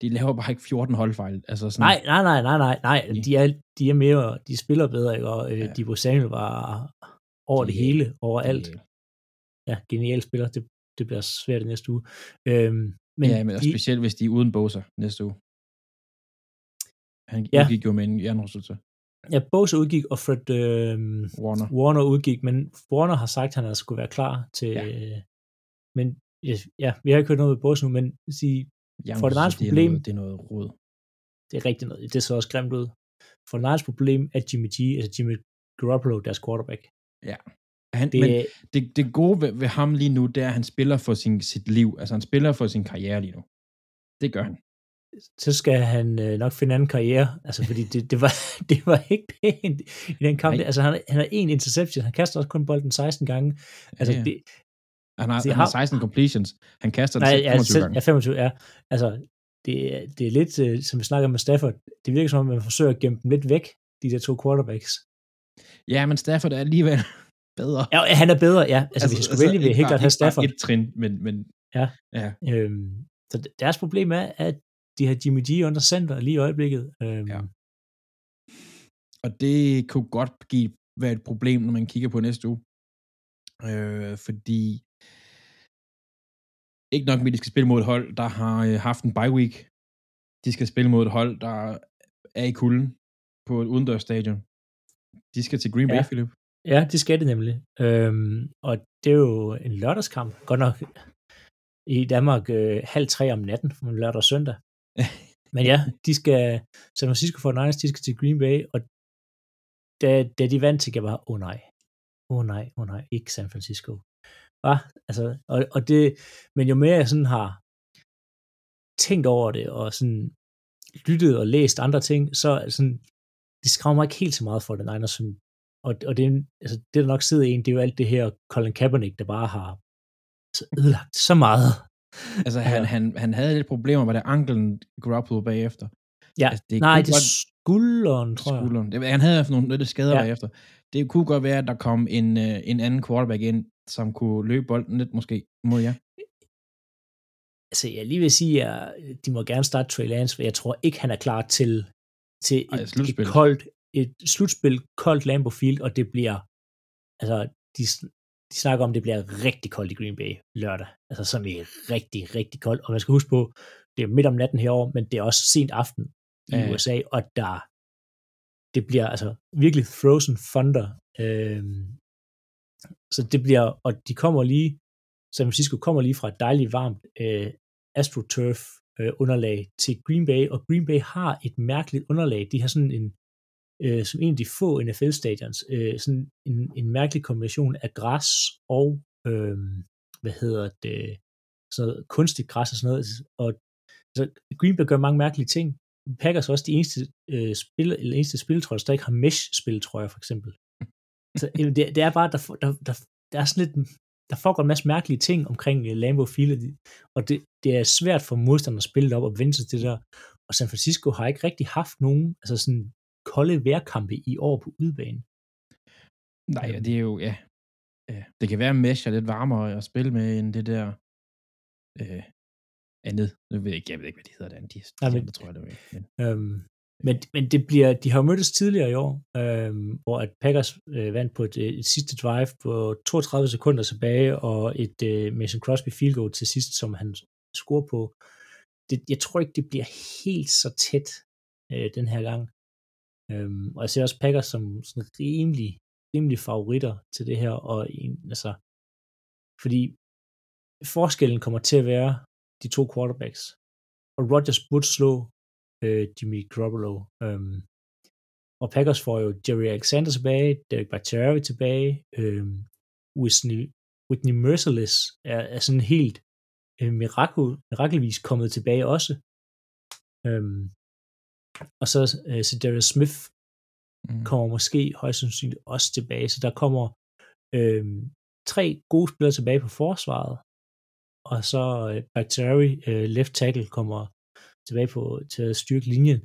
de laver bare ikke 14 holdfejl. Altså sådan, Nej, nej, nej, nej, nej, nej. De er, de er mere, de spiller bedre, ikke? Og øh, Ja. Dibo Samuel var over det Genial. hele, overalt. Genial. Ja, genial spiller. Det, det bliver svært næste uge. Øhm, men ja, men de, specielt hvis de er uden Bosa næste uge. Han Ja. ja. gik jo med en hjernerystelse. ja, Bosa udgik, og Fred øh, Warner. Warner udgik, men Warner har sagt, at han skulle være klar til... Ja. Ja. Men ja, ja, vi har ikke hørt noget med Bosa nu, men sige, For det er problem- noget, det er noget rod. det er rigtigt noget. Det så også grimt ud. For Niners problem er Jimmy G, altså Jimmy Garoppolo, deres quarterback. Han, Det, men det, det gode ved, ved ham lige nu, det er, at han spiller for sin, sit liv. Altså, han spiller for sin karriere lige nu. Det gør han. så skal han øh, nok finde anden karriere, altså fordi det, det, var, det var ikke pænt i den kamp. Nej. Altså han, han har en interception, han kaster også kun bolden 16 gange. Altså Ja, ja. det, Han har, Det han har har- 16 completions. Han kaster den nej, ja, 25 selv, gange. ja, 25, ja. Altså det, det er lidt, øh, som vi snakker med Stafford, det virker som om, man forsøger at gemme dem lidt væk, de der to quarterbacks. Ja, men Stafford er alligevel bedre. Ja, han er bedre, ja. Altså, altså hvis jeg skulle vælge, ville jeg helt klart have Stafford. et trin, men, men Ja. ja. Øhm, så deres problem er, at de har Jimmy G under center lige i øjeblikket. Øhm, Ja. Og det kunne godt give, være et problem, når man kigger på næste uge. Øh, fordi ikke nok med, at de skal spille mod et hold, der har øh, haft en bye week. De skal spille mod et hold, der er i kulden på et udendørsstadion. De skal til Green Bay, Ja. Philip. Ja, det skal det nemlig. Øhm, og det er jo en lørdagskamp. Godt nok i Danmark øh, halv tre om natten, lørdag og søndag. Men ja, de skal, San Francisco 49ers, de skal til Green Bay, og da, da de vandt, tænkte jeg bare, åh oh, nej, åh oh, nej, åh oh, nej, ikke San Francisco. Hva? Altså, og, og det, men jo mere jeg sådan har tænkt over det, og sådan lyttet og læst andre ting, så sådan, det skræmmer mig ikke helt så meget for den Niners, som og, og det, er altså, det, der nok sidder en, det er jo alt det her Colin Kaepernick, der bare har ødelagt så meget. Altså, han, han, han havde lidt problemer med det anklen Garoppolo bagefter. Ja, Altså, det nej, det godt- skulderen, tror jeg. skulderen. Det, han havde nogle lidt skader Ja. bagefter. Det kunne godt være, at der kom en, øh, en anden quarterback ind, som kunne løbe bolden lidt måske mod jer. Altså, jeg lige vil sige, at de må gerne starte Trey Lance, for jeg tror ikke, han er klar til, til Ej, et, et, slutspil. koldt, et slutspil, koldt Lambeau Field, og det bliver, altså, de, de snakker om, at det bliver rigtig koldt i Green Bay lørdag. Altså, sådan er rigtig, rigtig koldt. Og man skal huske på, det er midt om natten herovre, men det er også sent aften i ja. USA, og der, det bliver altså virkelig frozen thunder. Øhm, så det bliver, og de kommer lige, San Francisco kommer lige fra et dejligt varmt øh, AstroTurf øh, underlag til Green Bay, og Green Bay har et mærkeligt underlag. De har sådan en, øh, som en af de få NFL-stadions, øh, sådan en, en mærkelig kombination af græs og, øh, hvad hedder det, sådan noget kunstigt græs og sådan noget. Og så Green Bay gør mange mærkelige ting. Packers er også de eneste, øh, spil, eller eneste spiltrøjer, der ikke har mesh-spiltrøjer, for eksempel. Så øh, det, det er bare, der, der, der, der er sådan lidt, der foregår en masse mærkelige ting omkring uh, Lambeau Field, og de- og det, det er svært for modstanderne at spille op og vende sig til det der. Og San Francisco har ikke rigtig haft nogen, altså sådan kolde vejrkampe i år på udebane. Nej, Øhm. og det er jo, ja. ja. Det kan være, at Mesh er lidt varmere at spille med, end det der øh, andet. Nu ved jeg ikke, jeg ved ikke, hvad de hedder der. De, de Nej, men- andre, tror jeg, det var. Men, Øhm, men, men det bliver, de har jo mødtes tidligere i år, øhm, hvor at Packers øh, vandt på et, øh, et sidste drive på 32 sekunder tilbage, og et øh, Mason Crosby field goal til sidst, som han scorer på. Det, jeg tror ikke, det bliver helt så tæt øh, den her gang. Øhm, og jeg ser også Packers som sådan rimelig, rimelig favoritter til det her, og en, altså, fordi forskellen kommer til at være de to quarterbacks. Og Rodgers burde slå øh, Jimmy Garoppolo. Øhm, og Packers får jo Jerry Alexander tilbage, Derek Bakhtiari tilbage, øhm, Whitney, Whitney Merciless er, er sådan helt øh, mirakel, mirakelvis kommet tilbage også. Øhm, og så øh, Darius Smith mm. kommer måske højst sandsynligt også tilbage, så der kommer øhm, tre gode spillere tilbage på forsvaret, og så øh, Bakhtiari, øh, left tackle, kommer tilbage på, til at styrke linjen.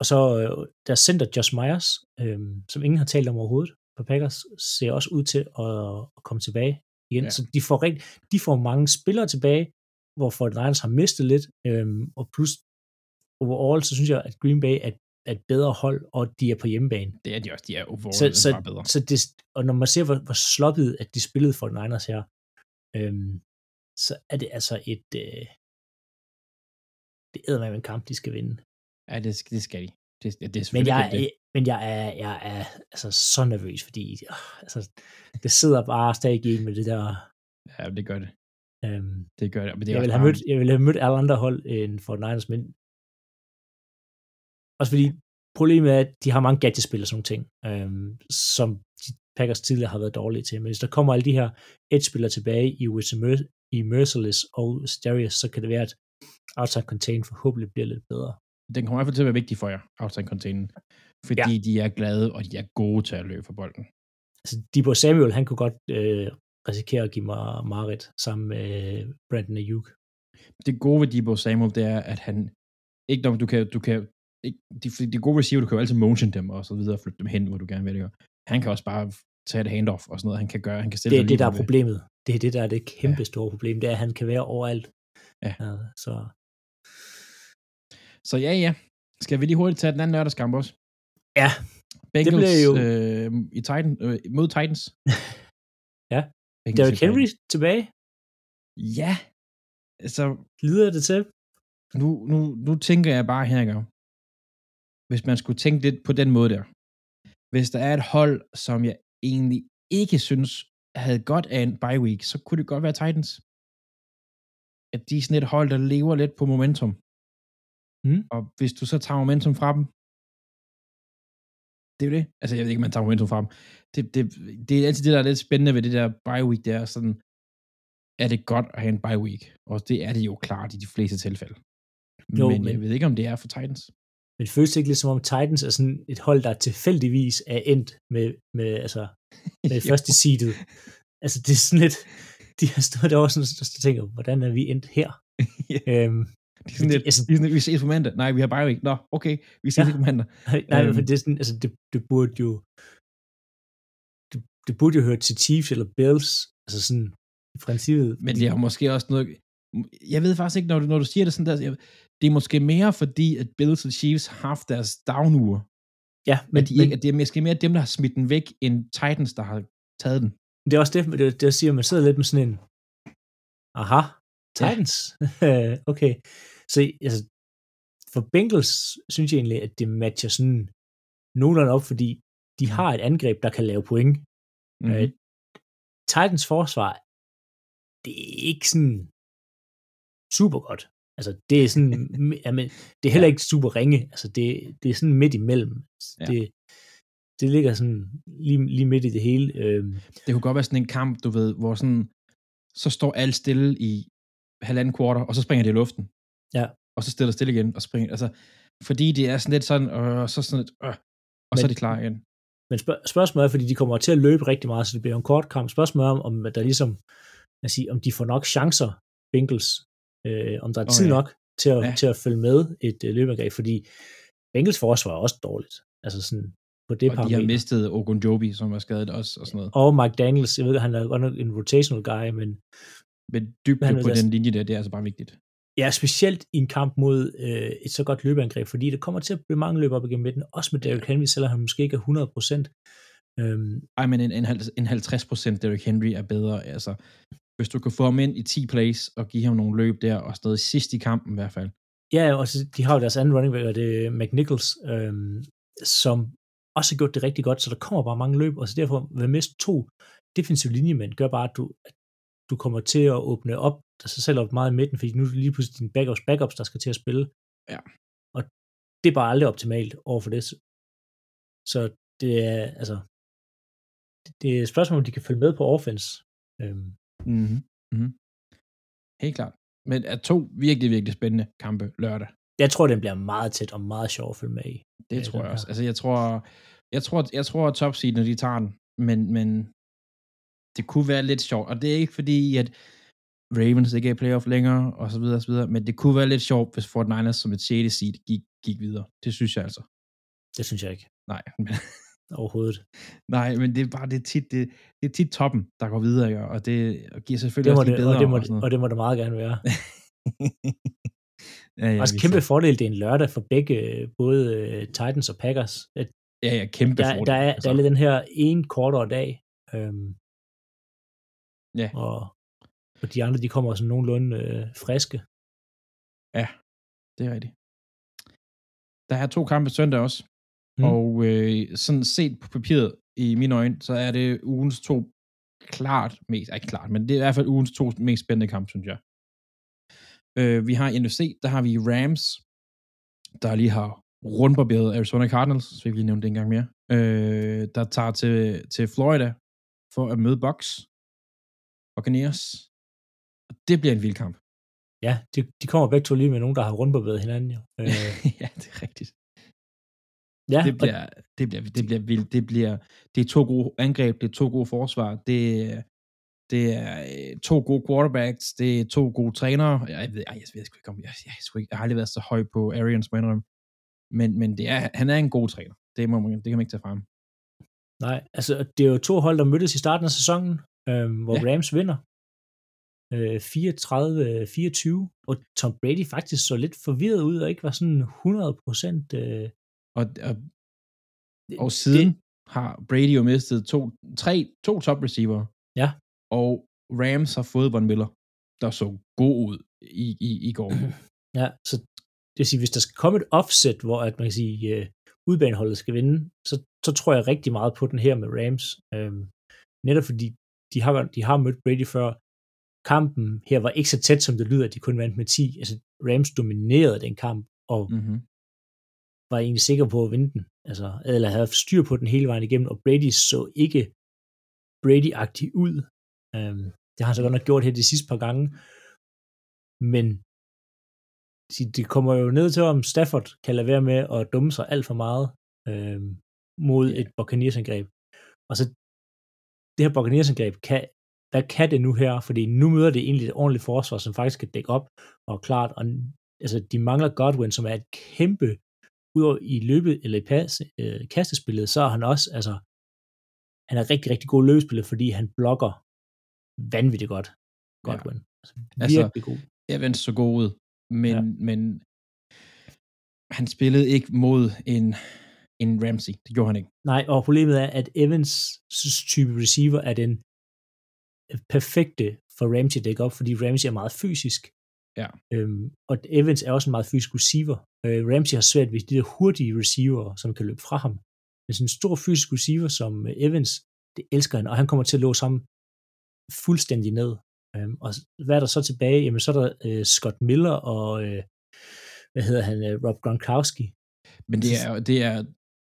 og så øh, der center Josh Myers, øh, som ingen har talt om overhovedet på Packers, ser også ud til at, at komme tilbage igen. Ja. Så de får, rigt, de får mange spillere tilbage, hvor 49ers har mistet lidt, øh, og plus overall, så synes jeg, at Green Bay er, er et bedre hold, og de er på hjemmebane. Det er de også. De er overall Så, så, bare bedre. så det, og når man ser, hvor, hvor sloppet, at de spillede for Niners her, øhm, så er det altså et, øh, det er med en kamp, de skal vinde. Ja, det, det skal de. Det, det, er Men jeg, det. men jeg er, jeg er altså så nervøs, fordi øh, altså, det sidder bare stadig i med det der. Ja, det gør det. Øhm, Det gør det. Men det er jeg, også vil have mødt, jeg vil have mødt alle andre hold end for Niners, men også fordi problemet er, at de har mange gadgetspil og sådan nogle ting, øhm, som de Packers tidligere har været dårlige til. Men hvis der kommer alle de her edge-spillere tilbage i, i Merciless og Starius, så kan det være, at outside contain forhåbentlig bliver lidt bedre. Den kommer i hvert fald til at være vigtig for jer, outside containen. Fordi ja. de er glade, og de er gode til at løbe for bolden. Altså, Debo Samuel, han kunne godt øh, risikere at give mig Marit sammen med Brandon Ayuk. Det gode ved Debo Samuel, det er, at han ikke nok, du kan, du kan de, de gode receiver, du kan jo altid motion dem og så videre, flytte dem hen, hvor du gerne vil det gøre. Han kan også bare tage et handoff og sådan noget, han kan gøre, han kan stille Det er det, der er problemet. Det er det, der er det kæmpe store problem. Det er, at han kan være overalt. Ja. så Så ja, ja. Skal vi lige hurtigt tage den anden lørdagskamp også? ja, Bengals bliver jo- øh, i Titan, øh, mod Titans. Ja. Bengals Derrick Henry tilbage. Ja. Altså, Lider det til? nu, nu, nu tænker jeg bare her, ikke? Hvis man skulle tænke lidt på den måde der. Hvis der er et hold, som jeg egentlig ikke synes havde godt af en bye week, så kunne det godt være Titans. At de er sådan et hold, der lever lidt på momentum. Mm. Og hvis du så tager momentum fra dem, det er jo det. Altså, jeg ved ikke, om man tager momentum fra dem. Det, det, det er altid det, der er lidt spændende ved det der bye week, det er sådan, er det godt at have en bye week? Og det er det jo klart i de fleste tilfælde. Jo, men, men jeg ved ikke, om det er for Titans. Men det føles ikke lidt som om Titans er sådan et hold, der tilfældigvis er endt med, med altså, med første seedet. Altså, det er sådan lidt, de har stået derovre sådan, og tænker, hvordan er vi endt her? Ja. øhm, Det er sådan lidt, altså- det er sådan lidt, vi ses på mandag. Nej, vi har bye week. Nå, okay, vi ses Ja. ikke på mandag. nej, nej Øhm. men det, er sådan, altså, det, det burde jo det, det burde jo høre til Chiefs eller Bills, altså sådan i princippet. Men det er måske også noget... Jeg ved faktisk ikke, når du, når du siger det sådan der, jeg, det er måske mere fordi, at Bills og Chiefs har haft deres down-uger. Ja, Men, at, de men det er måske mere dem, der har smidt den væk, end Titans, der har taget den. det er også det, det, det siger, man sidder lidt med sådan en, aha, Titans, okay. Så altså, for Bengals synes jeg egentlig, at det matcher sådan nogenlunde op, fordi de har et angreb, der kan lave point. Mm-hmm. Øh, Titans forsvar, det er ikke sådan super godt. Altså, det er sådan, jamen, det er heller ikke super ringe. Altså, det, det er sådan midt imellem. Ja. Det, det ligger sådan lige, lige midt i det hele. Øhm, Det kunne godt være sådan en kamp, du ved, hvor sådan, så står alt stille i halvanden kvarter, og så springer det i luften. Ja. Og så stiller det stille igen, og springer, altså, fordi det er sådan lidt sådan, øh, så sådan lidt, øh, og så Men- er de klar igen. Men spørg- spørgsmålet er, fordi de kommer til at løbe rigtig meget, så det bliver en kort kamp. Spørgsmålet er, om der ligesom, lad os sige, om de får nok chancer, Bengals, øh, om der er Åh, tid nok til at, Ja. til at følge med et øh, løbeangreb, fordi Bengals forsvar er også dårligt. Altså sådan, på det Og de har parameter. mistet Ogunjobi, som er skadet også, og sådan noget. Og Mike Daniels, jeg ved, han er godt nok en rotational guy, men Men dybde Han på deres- den linje der, det er altså bare vigtigt. ja, specielt i en kamp mod øh, et så godt løbeangreb, fordi det kommer til at blive mange løb op igennem midten, også med Derrick Henry, selvom han måske ikke er 100%. Øhm, Ej, men en, en, halv- en 50 procent Derrick Henry er bedre. Altså, hvis du kan få ham ind i 10 plays og give ham nogle løb der, og noget sidst i kampen i hvert fald. Ja, og så, de har jo deres anden running back, og det er McNichols, øhm, som også har gjort det rigtig godt, så der kommer bare mange løb, og så derfor ved miste to defensive linjemænd, gør bare, at du, at du kommer til at åbne op der sig selv op meget i midten, fordi nu er det lige pludselig dine backups, backups, der skal til at spille. Ja. Og det er bare aldrig optimalt over for det. Så det er, altså, det er et spørgsmål, om de kan følge med på offense. Øhm, Mm-hmm. Mm-hmm. Helt klart. Men er to virkelig, virkelig spændende kampe lørdag. jeg tror, den bliver meget tæt og meget sjov at følge med i. Det Ja, tror jeg her. også. Altså, jeg tror, jeg tror, jeg tror at top seedene, de tager den, men, men det kunne være lidt sjovt, og det er ikke fordi, at Ravens ikke er i playoff længere, og så videre, og så videre, men det kunne være lidt sjovt, hvis Fort Niners som et 6. seed gik gik videre. Det synes jeg altså. Det synes jeg ikke Nej, men, overhovedet. nej, men det er bare det er tit, det, det er tit toppen, der går videre, ikke? og det giver selvfølgelig Det må også det, lidt bedre. og, det må, og sådan og det må det meget gerne være. ja, ja, Også kæmpe ser- fordel, det er en lørdag for begge, både øh, Titans og Packers. At Ja, ja, kæmpe Der, fordel. der, er, altså. der er den her en kortere dag, øhm, Ja. og, og de andre, de kommer sådan nogenlunde øh, friske. Det er rigtigt. Der er to kampe søndag også, Mm. og øh, sådan set på papiret, i mine øjne, så er det ugens to klart mest, ikke klart, men det er i hvert fald ugens to mest spændende kamp, synes jeg. Øh, vi har i NFC, der har vi Rams, der lige har rundbarberet Arizona Cardinals, så vi lige nævne det en gang mere, øh, der tager til, til Florida for at møde Bucks og Buccaneers. Og det bliver en vild kamp. Ja, de, de kommer begge to lige med nogen, der har rundbarberet hinanden jo. Øh, ja, det er rigtigt. Ja, det bliver, det bliver, det bliver vildt. Det bliver, det er to gode angreb, det er to gode forsvar, det, det er øh, to gode quarterbacks, det er to gode trænere. Jeg ved, ej, jeg ved sgu ikke om, jeg, jeg, jeg, jeg har aldrig været så høj på Arians, må jeg indrømme. Men, men det er, han er en god træner. Det, må man, det kan man ikke tage frem. Nej, altså det er jo to hold, der mødtes i starten af sæsonen, øh, hvor Ja. Rams vinder øh, 34-24, og Tom Brady faktisk så lidt forvirret ud, og ikke var sådan 100 procent... Øh, Og, og, og siden det, har Brady jo mistet to, tre, to top receiver. Ja. Og Rams har fået Von Miller, der så god ud i, i, i går. Ja, så det vil sige, hvis der skal komme et offset, hvor at man kan sige, øh, udbaneholdet skal vinde, så, så tror jeg rigtig meget på den her med Rams. Øhm, netop fordi de har, de har mødt Brady før. Kampen her var ikke så tæt, som det lyder, at de kun vandt med 10. Altså, Rams dominerede den kamp, og mm-hmm. Var egentlig sikker på at vinde den. Altså, eller havde haft styr på den hele vejen igennem, og Brady så ikke Brady-agtig ud. Øhm, det har han så godt nok gjort her de sidste par gange. Men det kommer jo ned til, om Stafford kan lade være med at dumme sig alt for meget øhm, mod et Buccaneers-angreb. Og så det her Buccaneers-angreb, kan, hvad kan det nu her? Fordi nu møder det egentlig et ordentligt forsvar, som faktisk kan dække op og klart. Og, altså, de mangler Godwin, som er et kæmpe udover i løbet eller i pass, øh, kastespillet, så er han også, altså, han er rigtig, rigtig god løbespiller, fordi han blokker vanvittigt godt. Godwin. Ja. Altså, Altså, virkelig god. Evans så god ud, men, ja. men han spillede ikke mod en, en Ramsey. Det gjorde han ikke. Nej, og problemet er, at Evans type receiver er den perfekte for Ramsey at dække op, fordi Ramsey er meget fysisk. Ja. Øhm, og Evans er også en meget fysisk receiver. Øh, Ramsey har svært ved de der hurtige receiver, som kan løbe fra ham. Men sådan en stor fysisk receiver som øh, Evans, det elsker han, og han kommer til at låse ham fuldstændig ned. Øhm, og hvad er der så tilbage? Jamen, så er der øh, Scott Miller og, øh, hvad hedder han, øh, Rob Gronkowski. Men det er, det er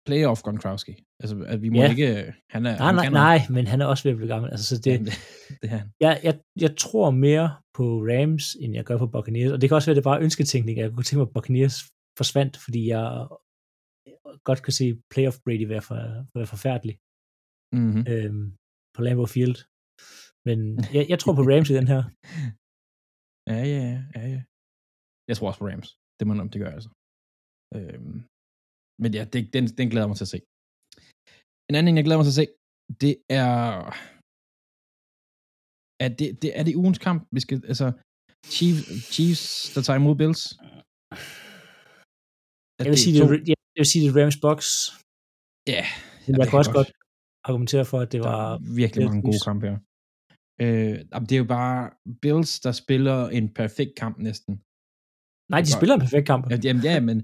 playoff Gronkowski. Altså, at vi må Ja. ikke... Han er, Nej, han nej, nej, men han er også ved at blive gammel. Altså, så det, Jamen, det, det er han. jeg, jeg, jeg tror mere på Rams, end jeg gør på Buccaneers. Og det kan også være, at det er bare ønsketænkning. Jeg kunne tænke mig, at Buccaneers forsvandt, fordi jeg godt kan se playoff Brady være, for, være forfærdelig Mm-hmm. øhm, på Lambeau Field. Men jeg, jeg tror på Rams i den her. Ja, ja, ja, ja. Jeg tror også på Rams. Det må man om, det gør altså. Øhm, men ja, det, den, den glæder jeg mig til at se. En anden ting, jeg glæder mig til at se, det er... Er det, det, er det ugens kamp? Vi skal, altså, Chiefs, Chiefs der tager imod Bills? Er Jeg vil, sige, det, to- jeg, jeg vil sige, det er Rams Box. Ja, ja, jeg det kan også godt argumentere for, at det Der var... virkelig mange gode kampe her. Øh, det er jo bare Bills, der spiller en perfekt kamp næsten. Nej, de spiller en perfekt kamp. Ja, jamen, ja men,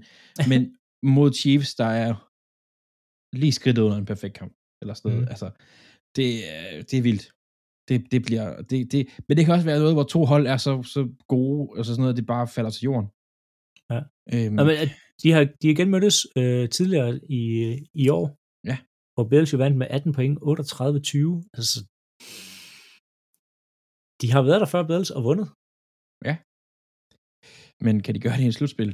men mod Chiefs, der er lige skridtet under en perfekt kamp. Eller sådan noget. Mhm. Altså, det, er- det er vildt. Det, det bliver, det, det, men det kan også være noget, hvor to hold er så, så gode, og så sådan noget, det bare falder til jorden. Ja. Øhm, Nå, men, at de har, de har igen mødtes øh, tidligere i, i år. Ja. Hvor Bills jo vandt med 18 point, 38-20. Altså, de har været der før Bills og vundet. men kan de gøre det i en slutspil?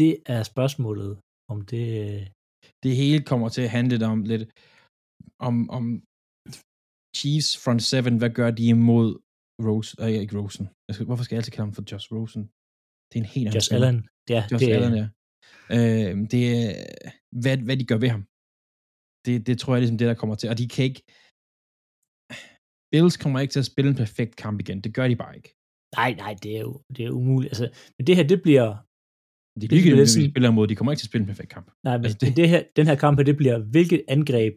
Det er spørgsmålet, om det... øh, Det hele kommer til at handle om lidt om, om Chiefs front seven, hvad gør de imod Rose, øh, ikke Rosen. Jeg skal, hvorfor skal jeg altid kalde ham for Josh Rosen? Det er en helt anden Josh. Allen. Ja, Josh det, Allen, ja. Øh, det er, hvad, hvad de gør ved ham. Det, det tror jeg ligesom det, der kommer til. Og de kan ikke... Bills kommer ikke til at spille en perfekt kamp igen. Det gør de bare ikke. Nej, nej, det er jo det er umuligt. Altså, men det her, det bliver... De Det er ligegyldigt, lidt hvem de sådan- spiller imod. De kommer ikke til at spille en perfekt kamp. Nej, men Altså, det- det... Det her, den her kamp det bliver, hvilket angreb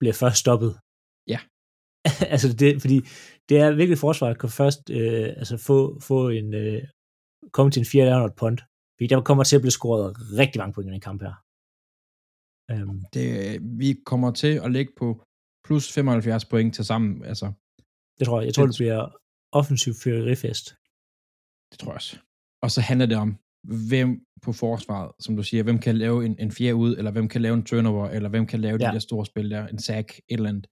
bliver først stoppet? Ja. altså, det, fordi det er virkelig forsvaret kan først øh, altså få, få en, øh, komme til en fjerde og et punt. Fordi der kommer til at blive scoret rigtig mange point i den kamp her. Øhm, Det, vi kommer til at ligge på plus 75 point til sammen. Altså, det tror jeg. Jeg tror, Det- det bliver offensiv fyrerifest. det tror jeg også. Og så handler det om, hvem på forsvaret, som du siger, hvem kan lave en, en fjerde ud, eller hvem kan lave en turnover, eller hvem kan lave ja. De der store spil der, en sack, et eller andet.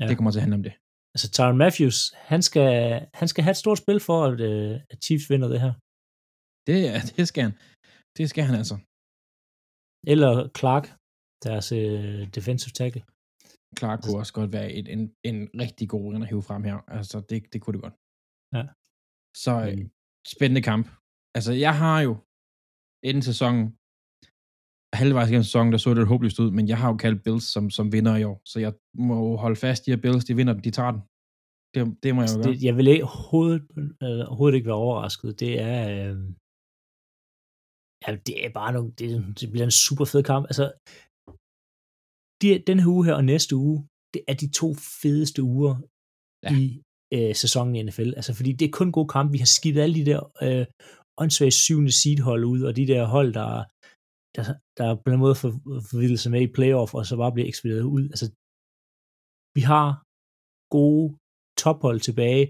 Ja. Det kommer til at handle om det. Altså, Tyron Matthews, han skal, han skal have et stort spil for, at, øh, at Chiefs vinder det her. Det, det skal han. Det skal han altså. Eller Clark, deres øh, defensive tackle. Clark kunne også godt være et, en, en rigtig god en at hive frem her. Altså, det, det kunne det godt. Ja. Så øh, Men- spændende kamp. Altså, jeg har jo inden sæsonen, halvvejs gennem sæsonen, der så det lidt håbløst ud, men jeg har jo kaldt Bills som, som vinder i år, så jeg må holde fast i, at Bills, de vinder den, de tager den. Det, det må jeg jo gøre. Det, jeg vil ikke overhovedet, øh, overhovedet ikke være overrasket. Det er, øh, ja, det er bare nogle, det, det bliver en super fed kamp. Altså, de, den her uge her og næste uge, det er de to fedeste uger ja. i øh, sæsonen i NFL. Altså, fordi det er kun gode kampe. Vi har skidt alle de der øh, åndssvage syvende seed hold ud, og de der hold, der, der, der på en måde for, forvildet sig med i playoff, og så bare bliver ekspederet ud. Altså, vi har gode tophold tilbage,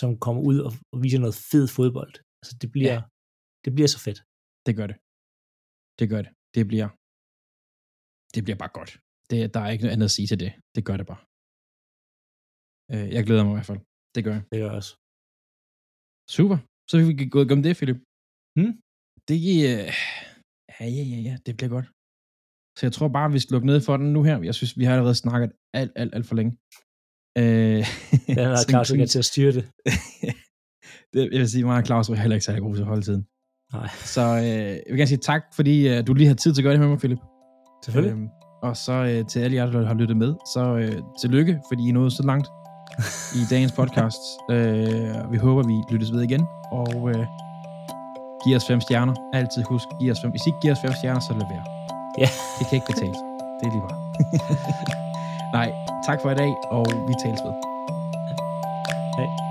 som kommer ud og, og viser noget fed fodbold. Altså, det bliver, ja. det bliver så fedt. Det gør det. Det gør det. Det bliver, det bliver bare godt. Det, der er ikke noget andet at sige til det. Det gør det bare. Øh, jeg glæder mig i hvert fald. Det gør jeg. Det gør jeg også. Super. Så vi kan gå om det, Philip. Hmm? Det øh, ja, ja, ja, ja, det bliver godt. Så jeg tror bare, vi skal lukke ned for den nu her. Jeg synes, vi har allerede snakket alt, alt, alt for længe. Øh, Den er sådan- kan til at styre det. det, jeg vil sige, og Claus var heller ikke særlig god til at holde tiden. Nej, Så øh, jeg vil gerne sige tak, fordi øh, du lige har tid til at gøre det med mig, Philip. selvfølgelig. Øhm, og så øh, til alle jer, der har lyttet med, så øh, tillykke, fordi I nåede så langt i dagens podcast. øh, vi håber, vi lyttes ved igen, og øh, giv os fem stjerner. Altid husk, giv os fem. Hvis I ikke giver os fem stjerner, så lad være. Ja. Det kan ikke betale sig. Det er lige bare. Nej, tak for i dag, og vi tales ved. Hej.